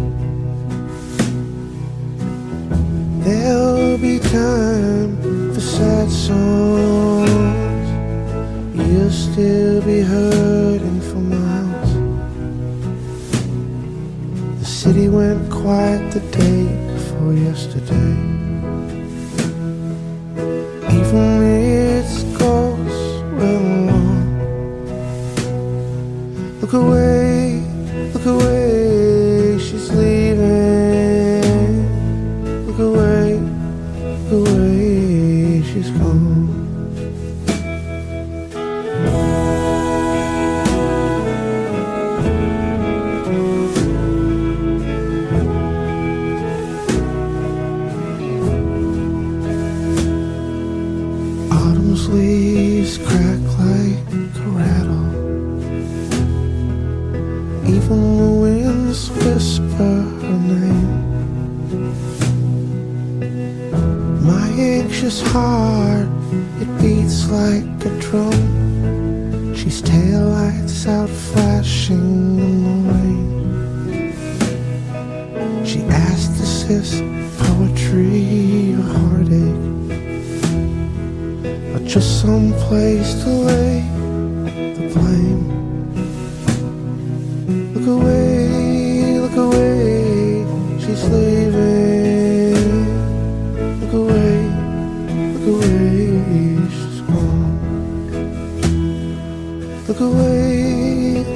There'll be time for sad songs still be hurting for miles. The city went quiet the day before yesterday. Even its ghosts went along. Look away. is hard, it beats like a drum. She's tail lights out flashing the morning. She asked, Is a poetry or heartache? Or just some place to live?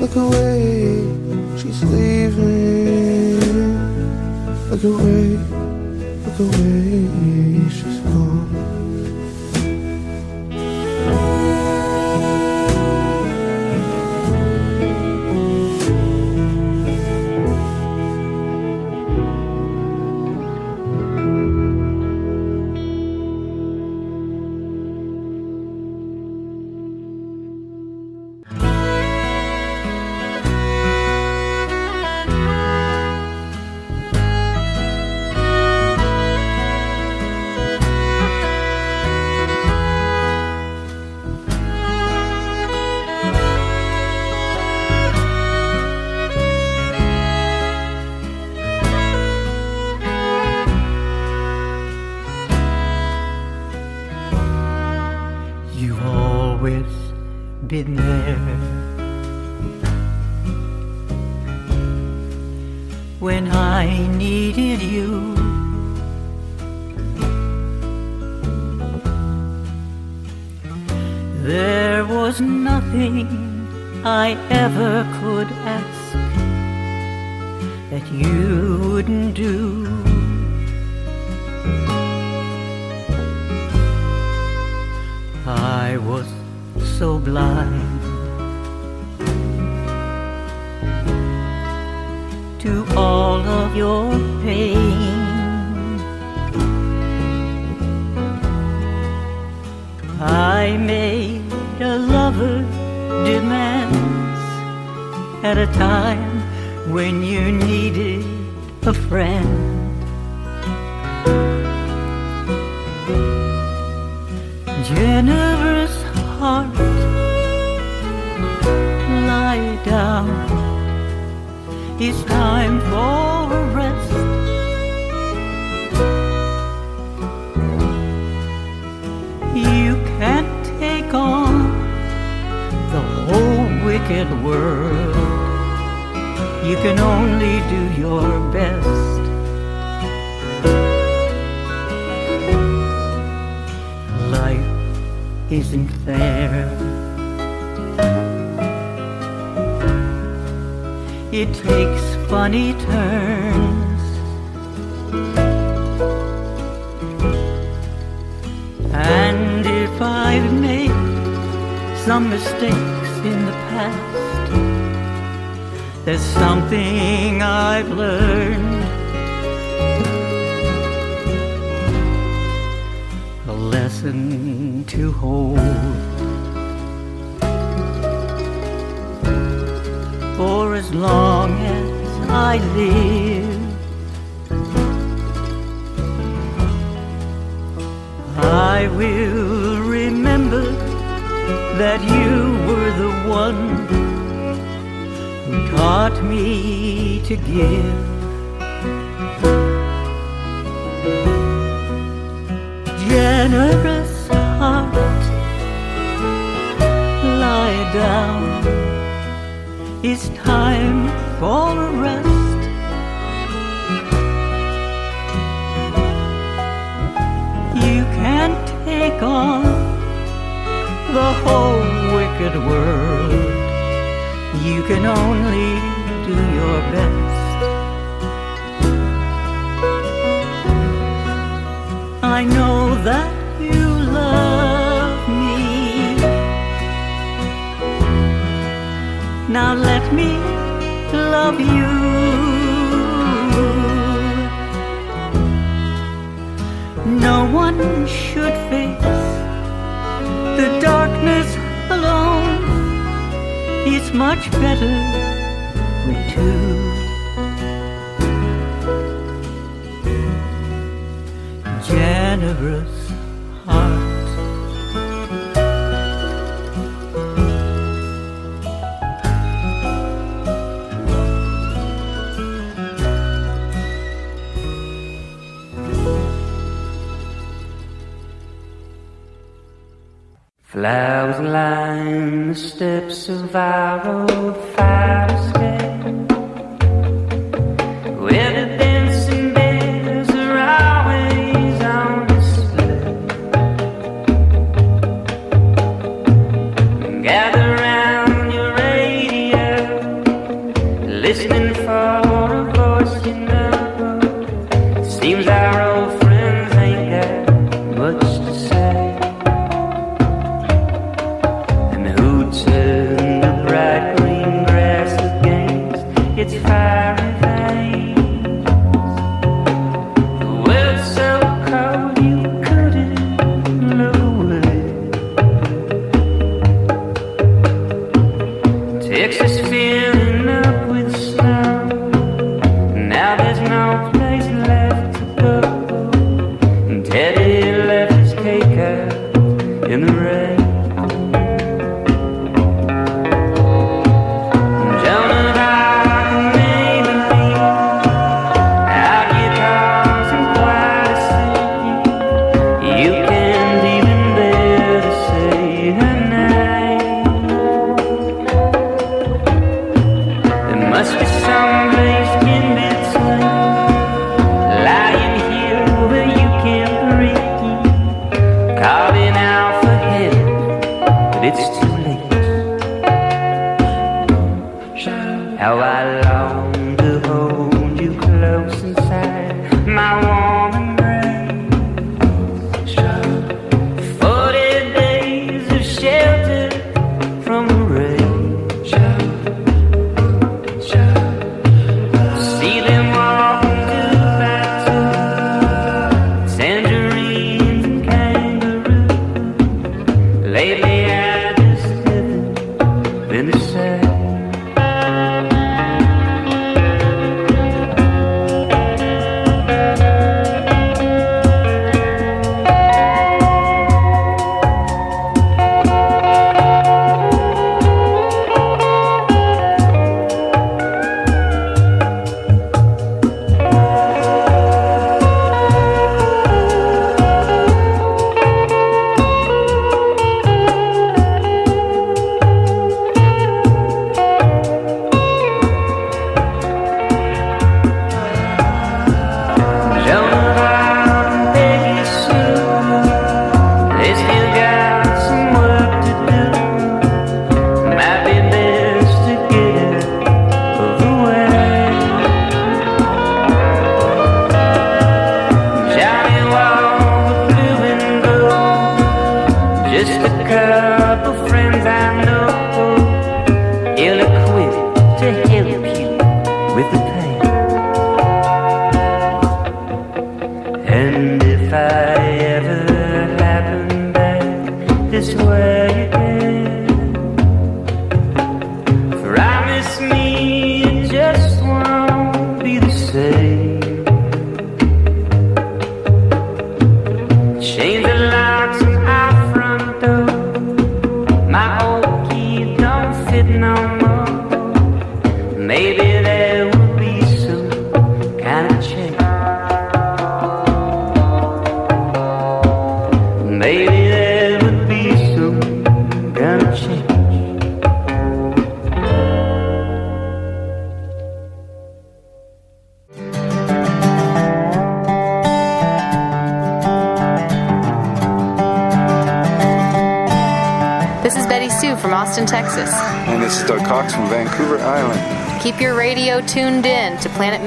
Look away, she's leaving. Look away, look away, she's the whole wicked world. You can only do your best. I know that you love me. Now let me love you. No one should face the darkness alone. It's much better with two. Generous caro.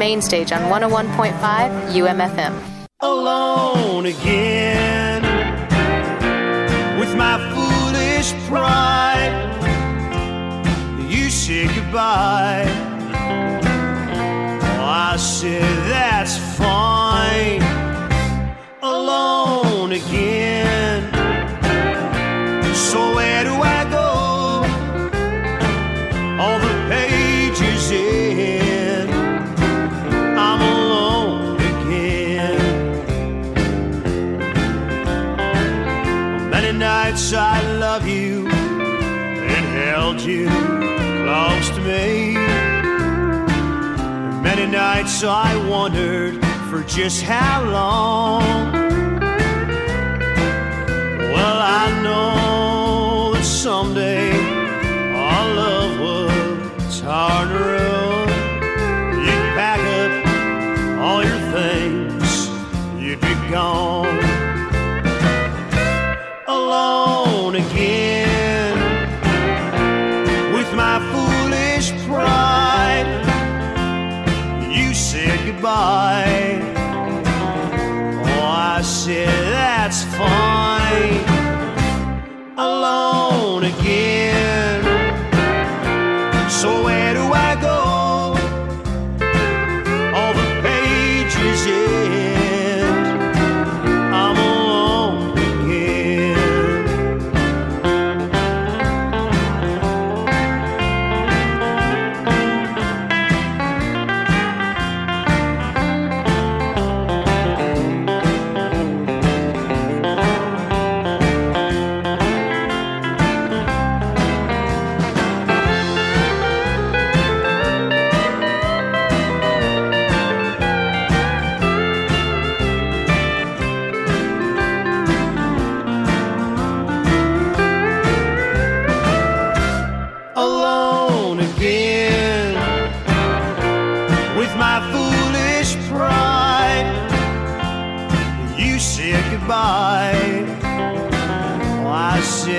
To Planet Mainstage on 101.5 UMFM. Just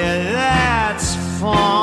that's fine.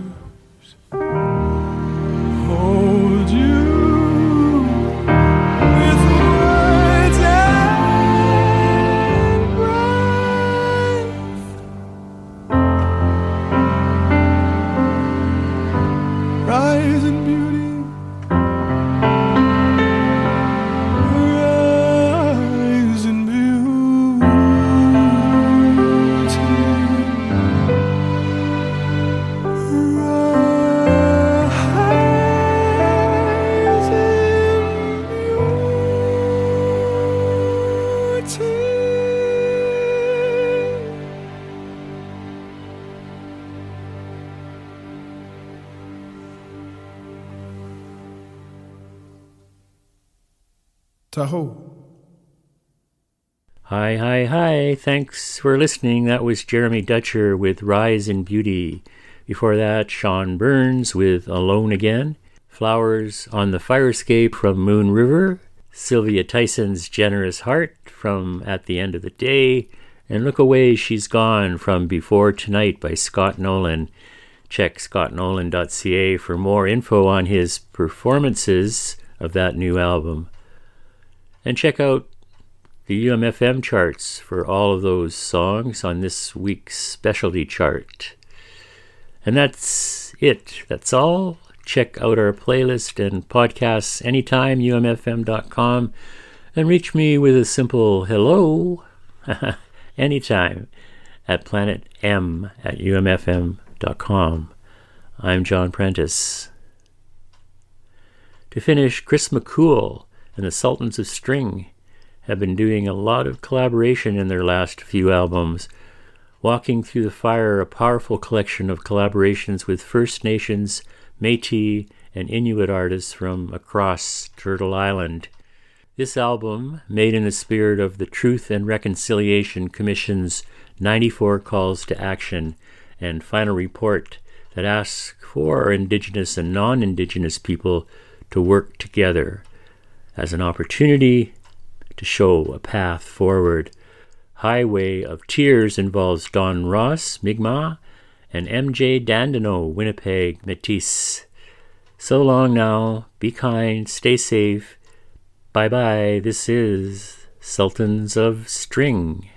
Thanks for listening. That was Jeremy Dutcher with Rise in Beauty. Before that, Sean Burns with Alone Again. Flowers on the Fire Escape from Moon River. Sylvia Tyson's Generous Heart from At the End of the Day. And Look Away, She's Gone from Before Tonight by Scott Nolan. Check scottnolan.ca for more info on his performances of that new album. And check out the UMFM charts for all of those songs on this week's specialty chart. And that's it. That's all. Check out our playlist and podcasts anytime, umfm.com, and reach me with a simple hello anytime at planetm at umfm.com. I'm John Prentice. To finish, Chris McKhool and the Sultans of String have been doing a lot of collaboration in their last few albums. Walking Through the Fire, a powerful collection of collaborations with First Nations, Metis, and Inuit artists from across Turtle Island. This album, made in the spirit of the Truth and Reconciliation Commission's 94 calls to action and final report that asks for Indigenous and non Indigenous people to work together as an opportunity to show a path forward. Highway of Tears involves Don Ross, Mi'kmaq, and MJ Dandeneau, Winnipeg, Métis. So long now. Be kind. Stay safe. Bye bye. This is Sultans of String.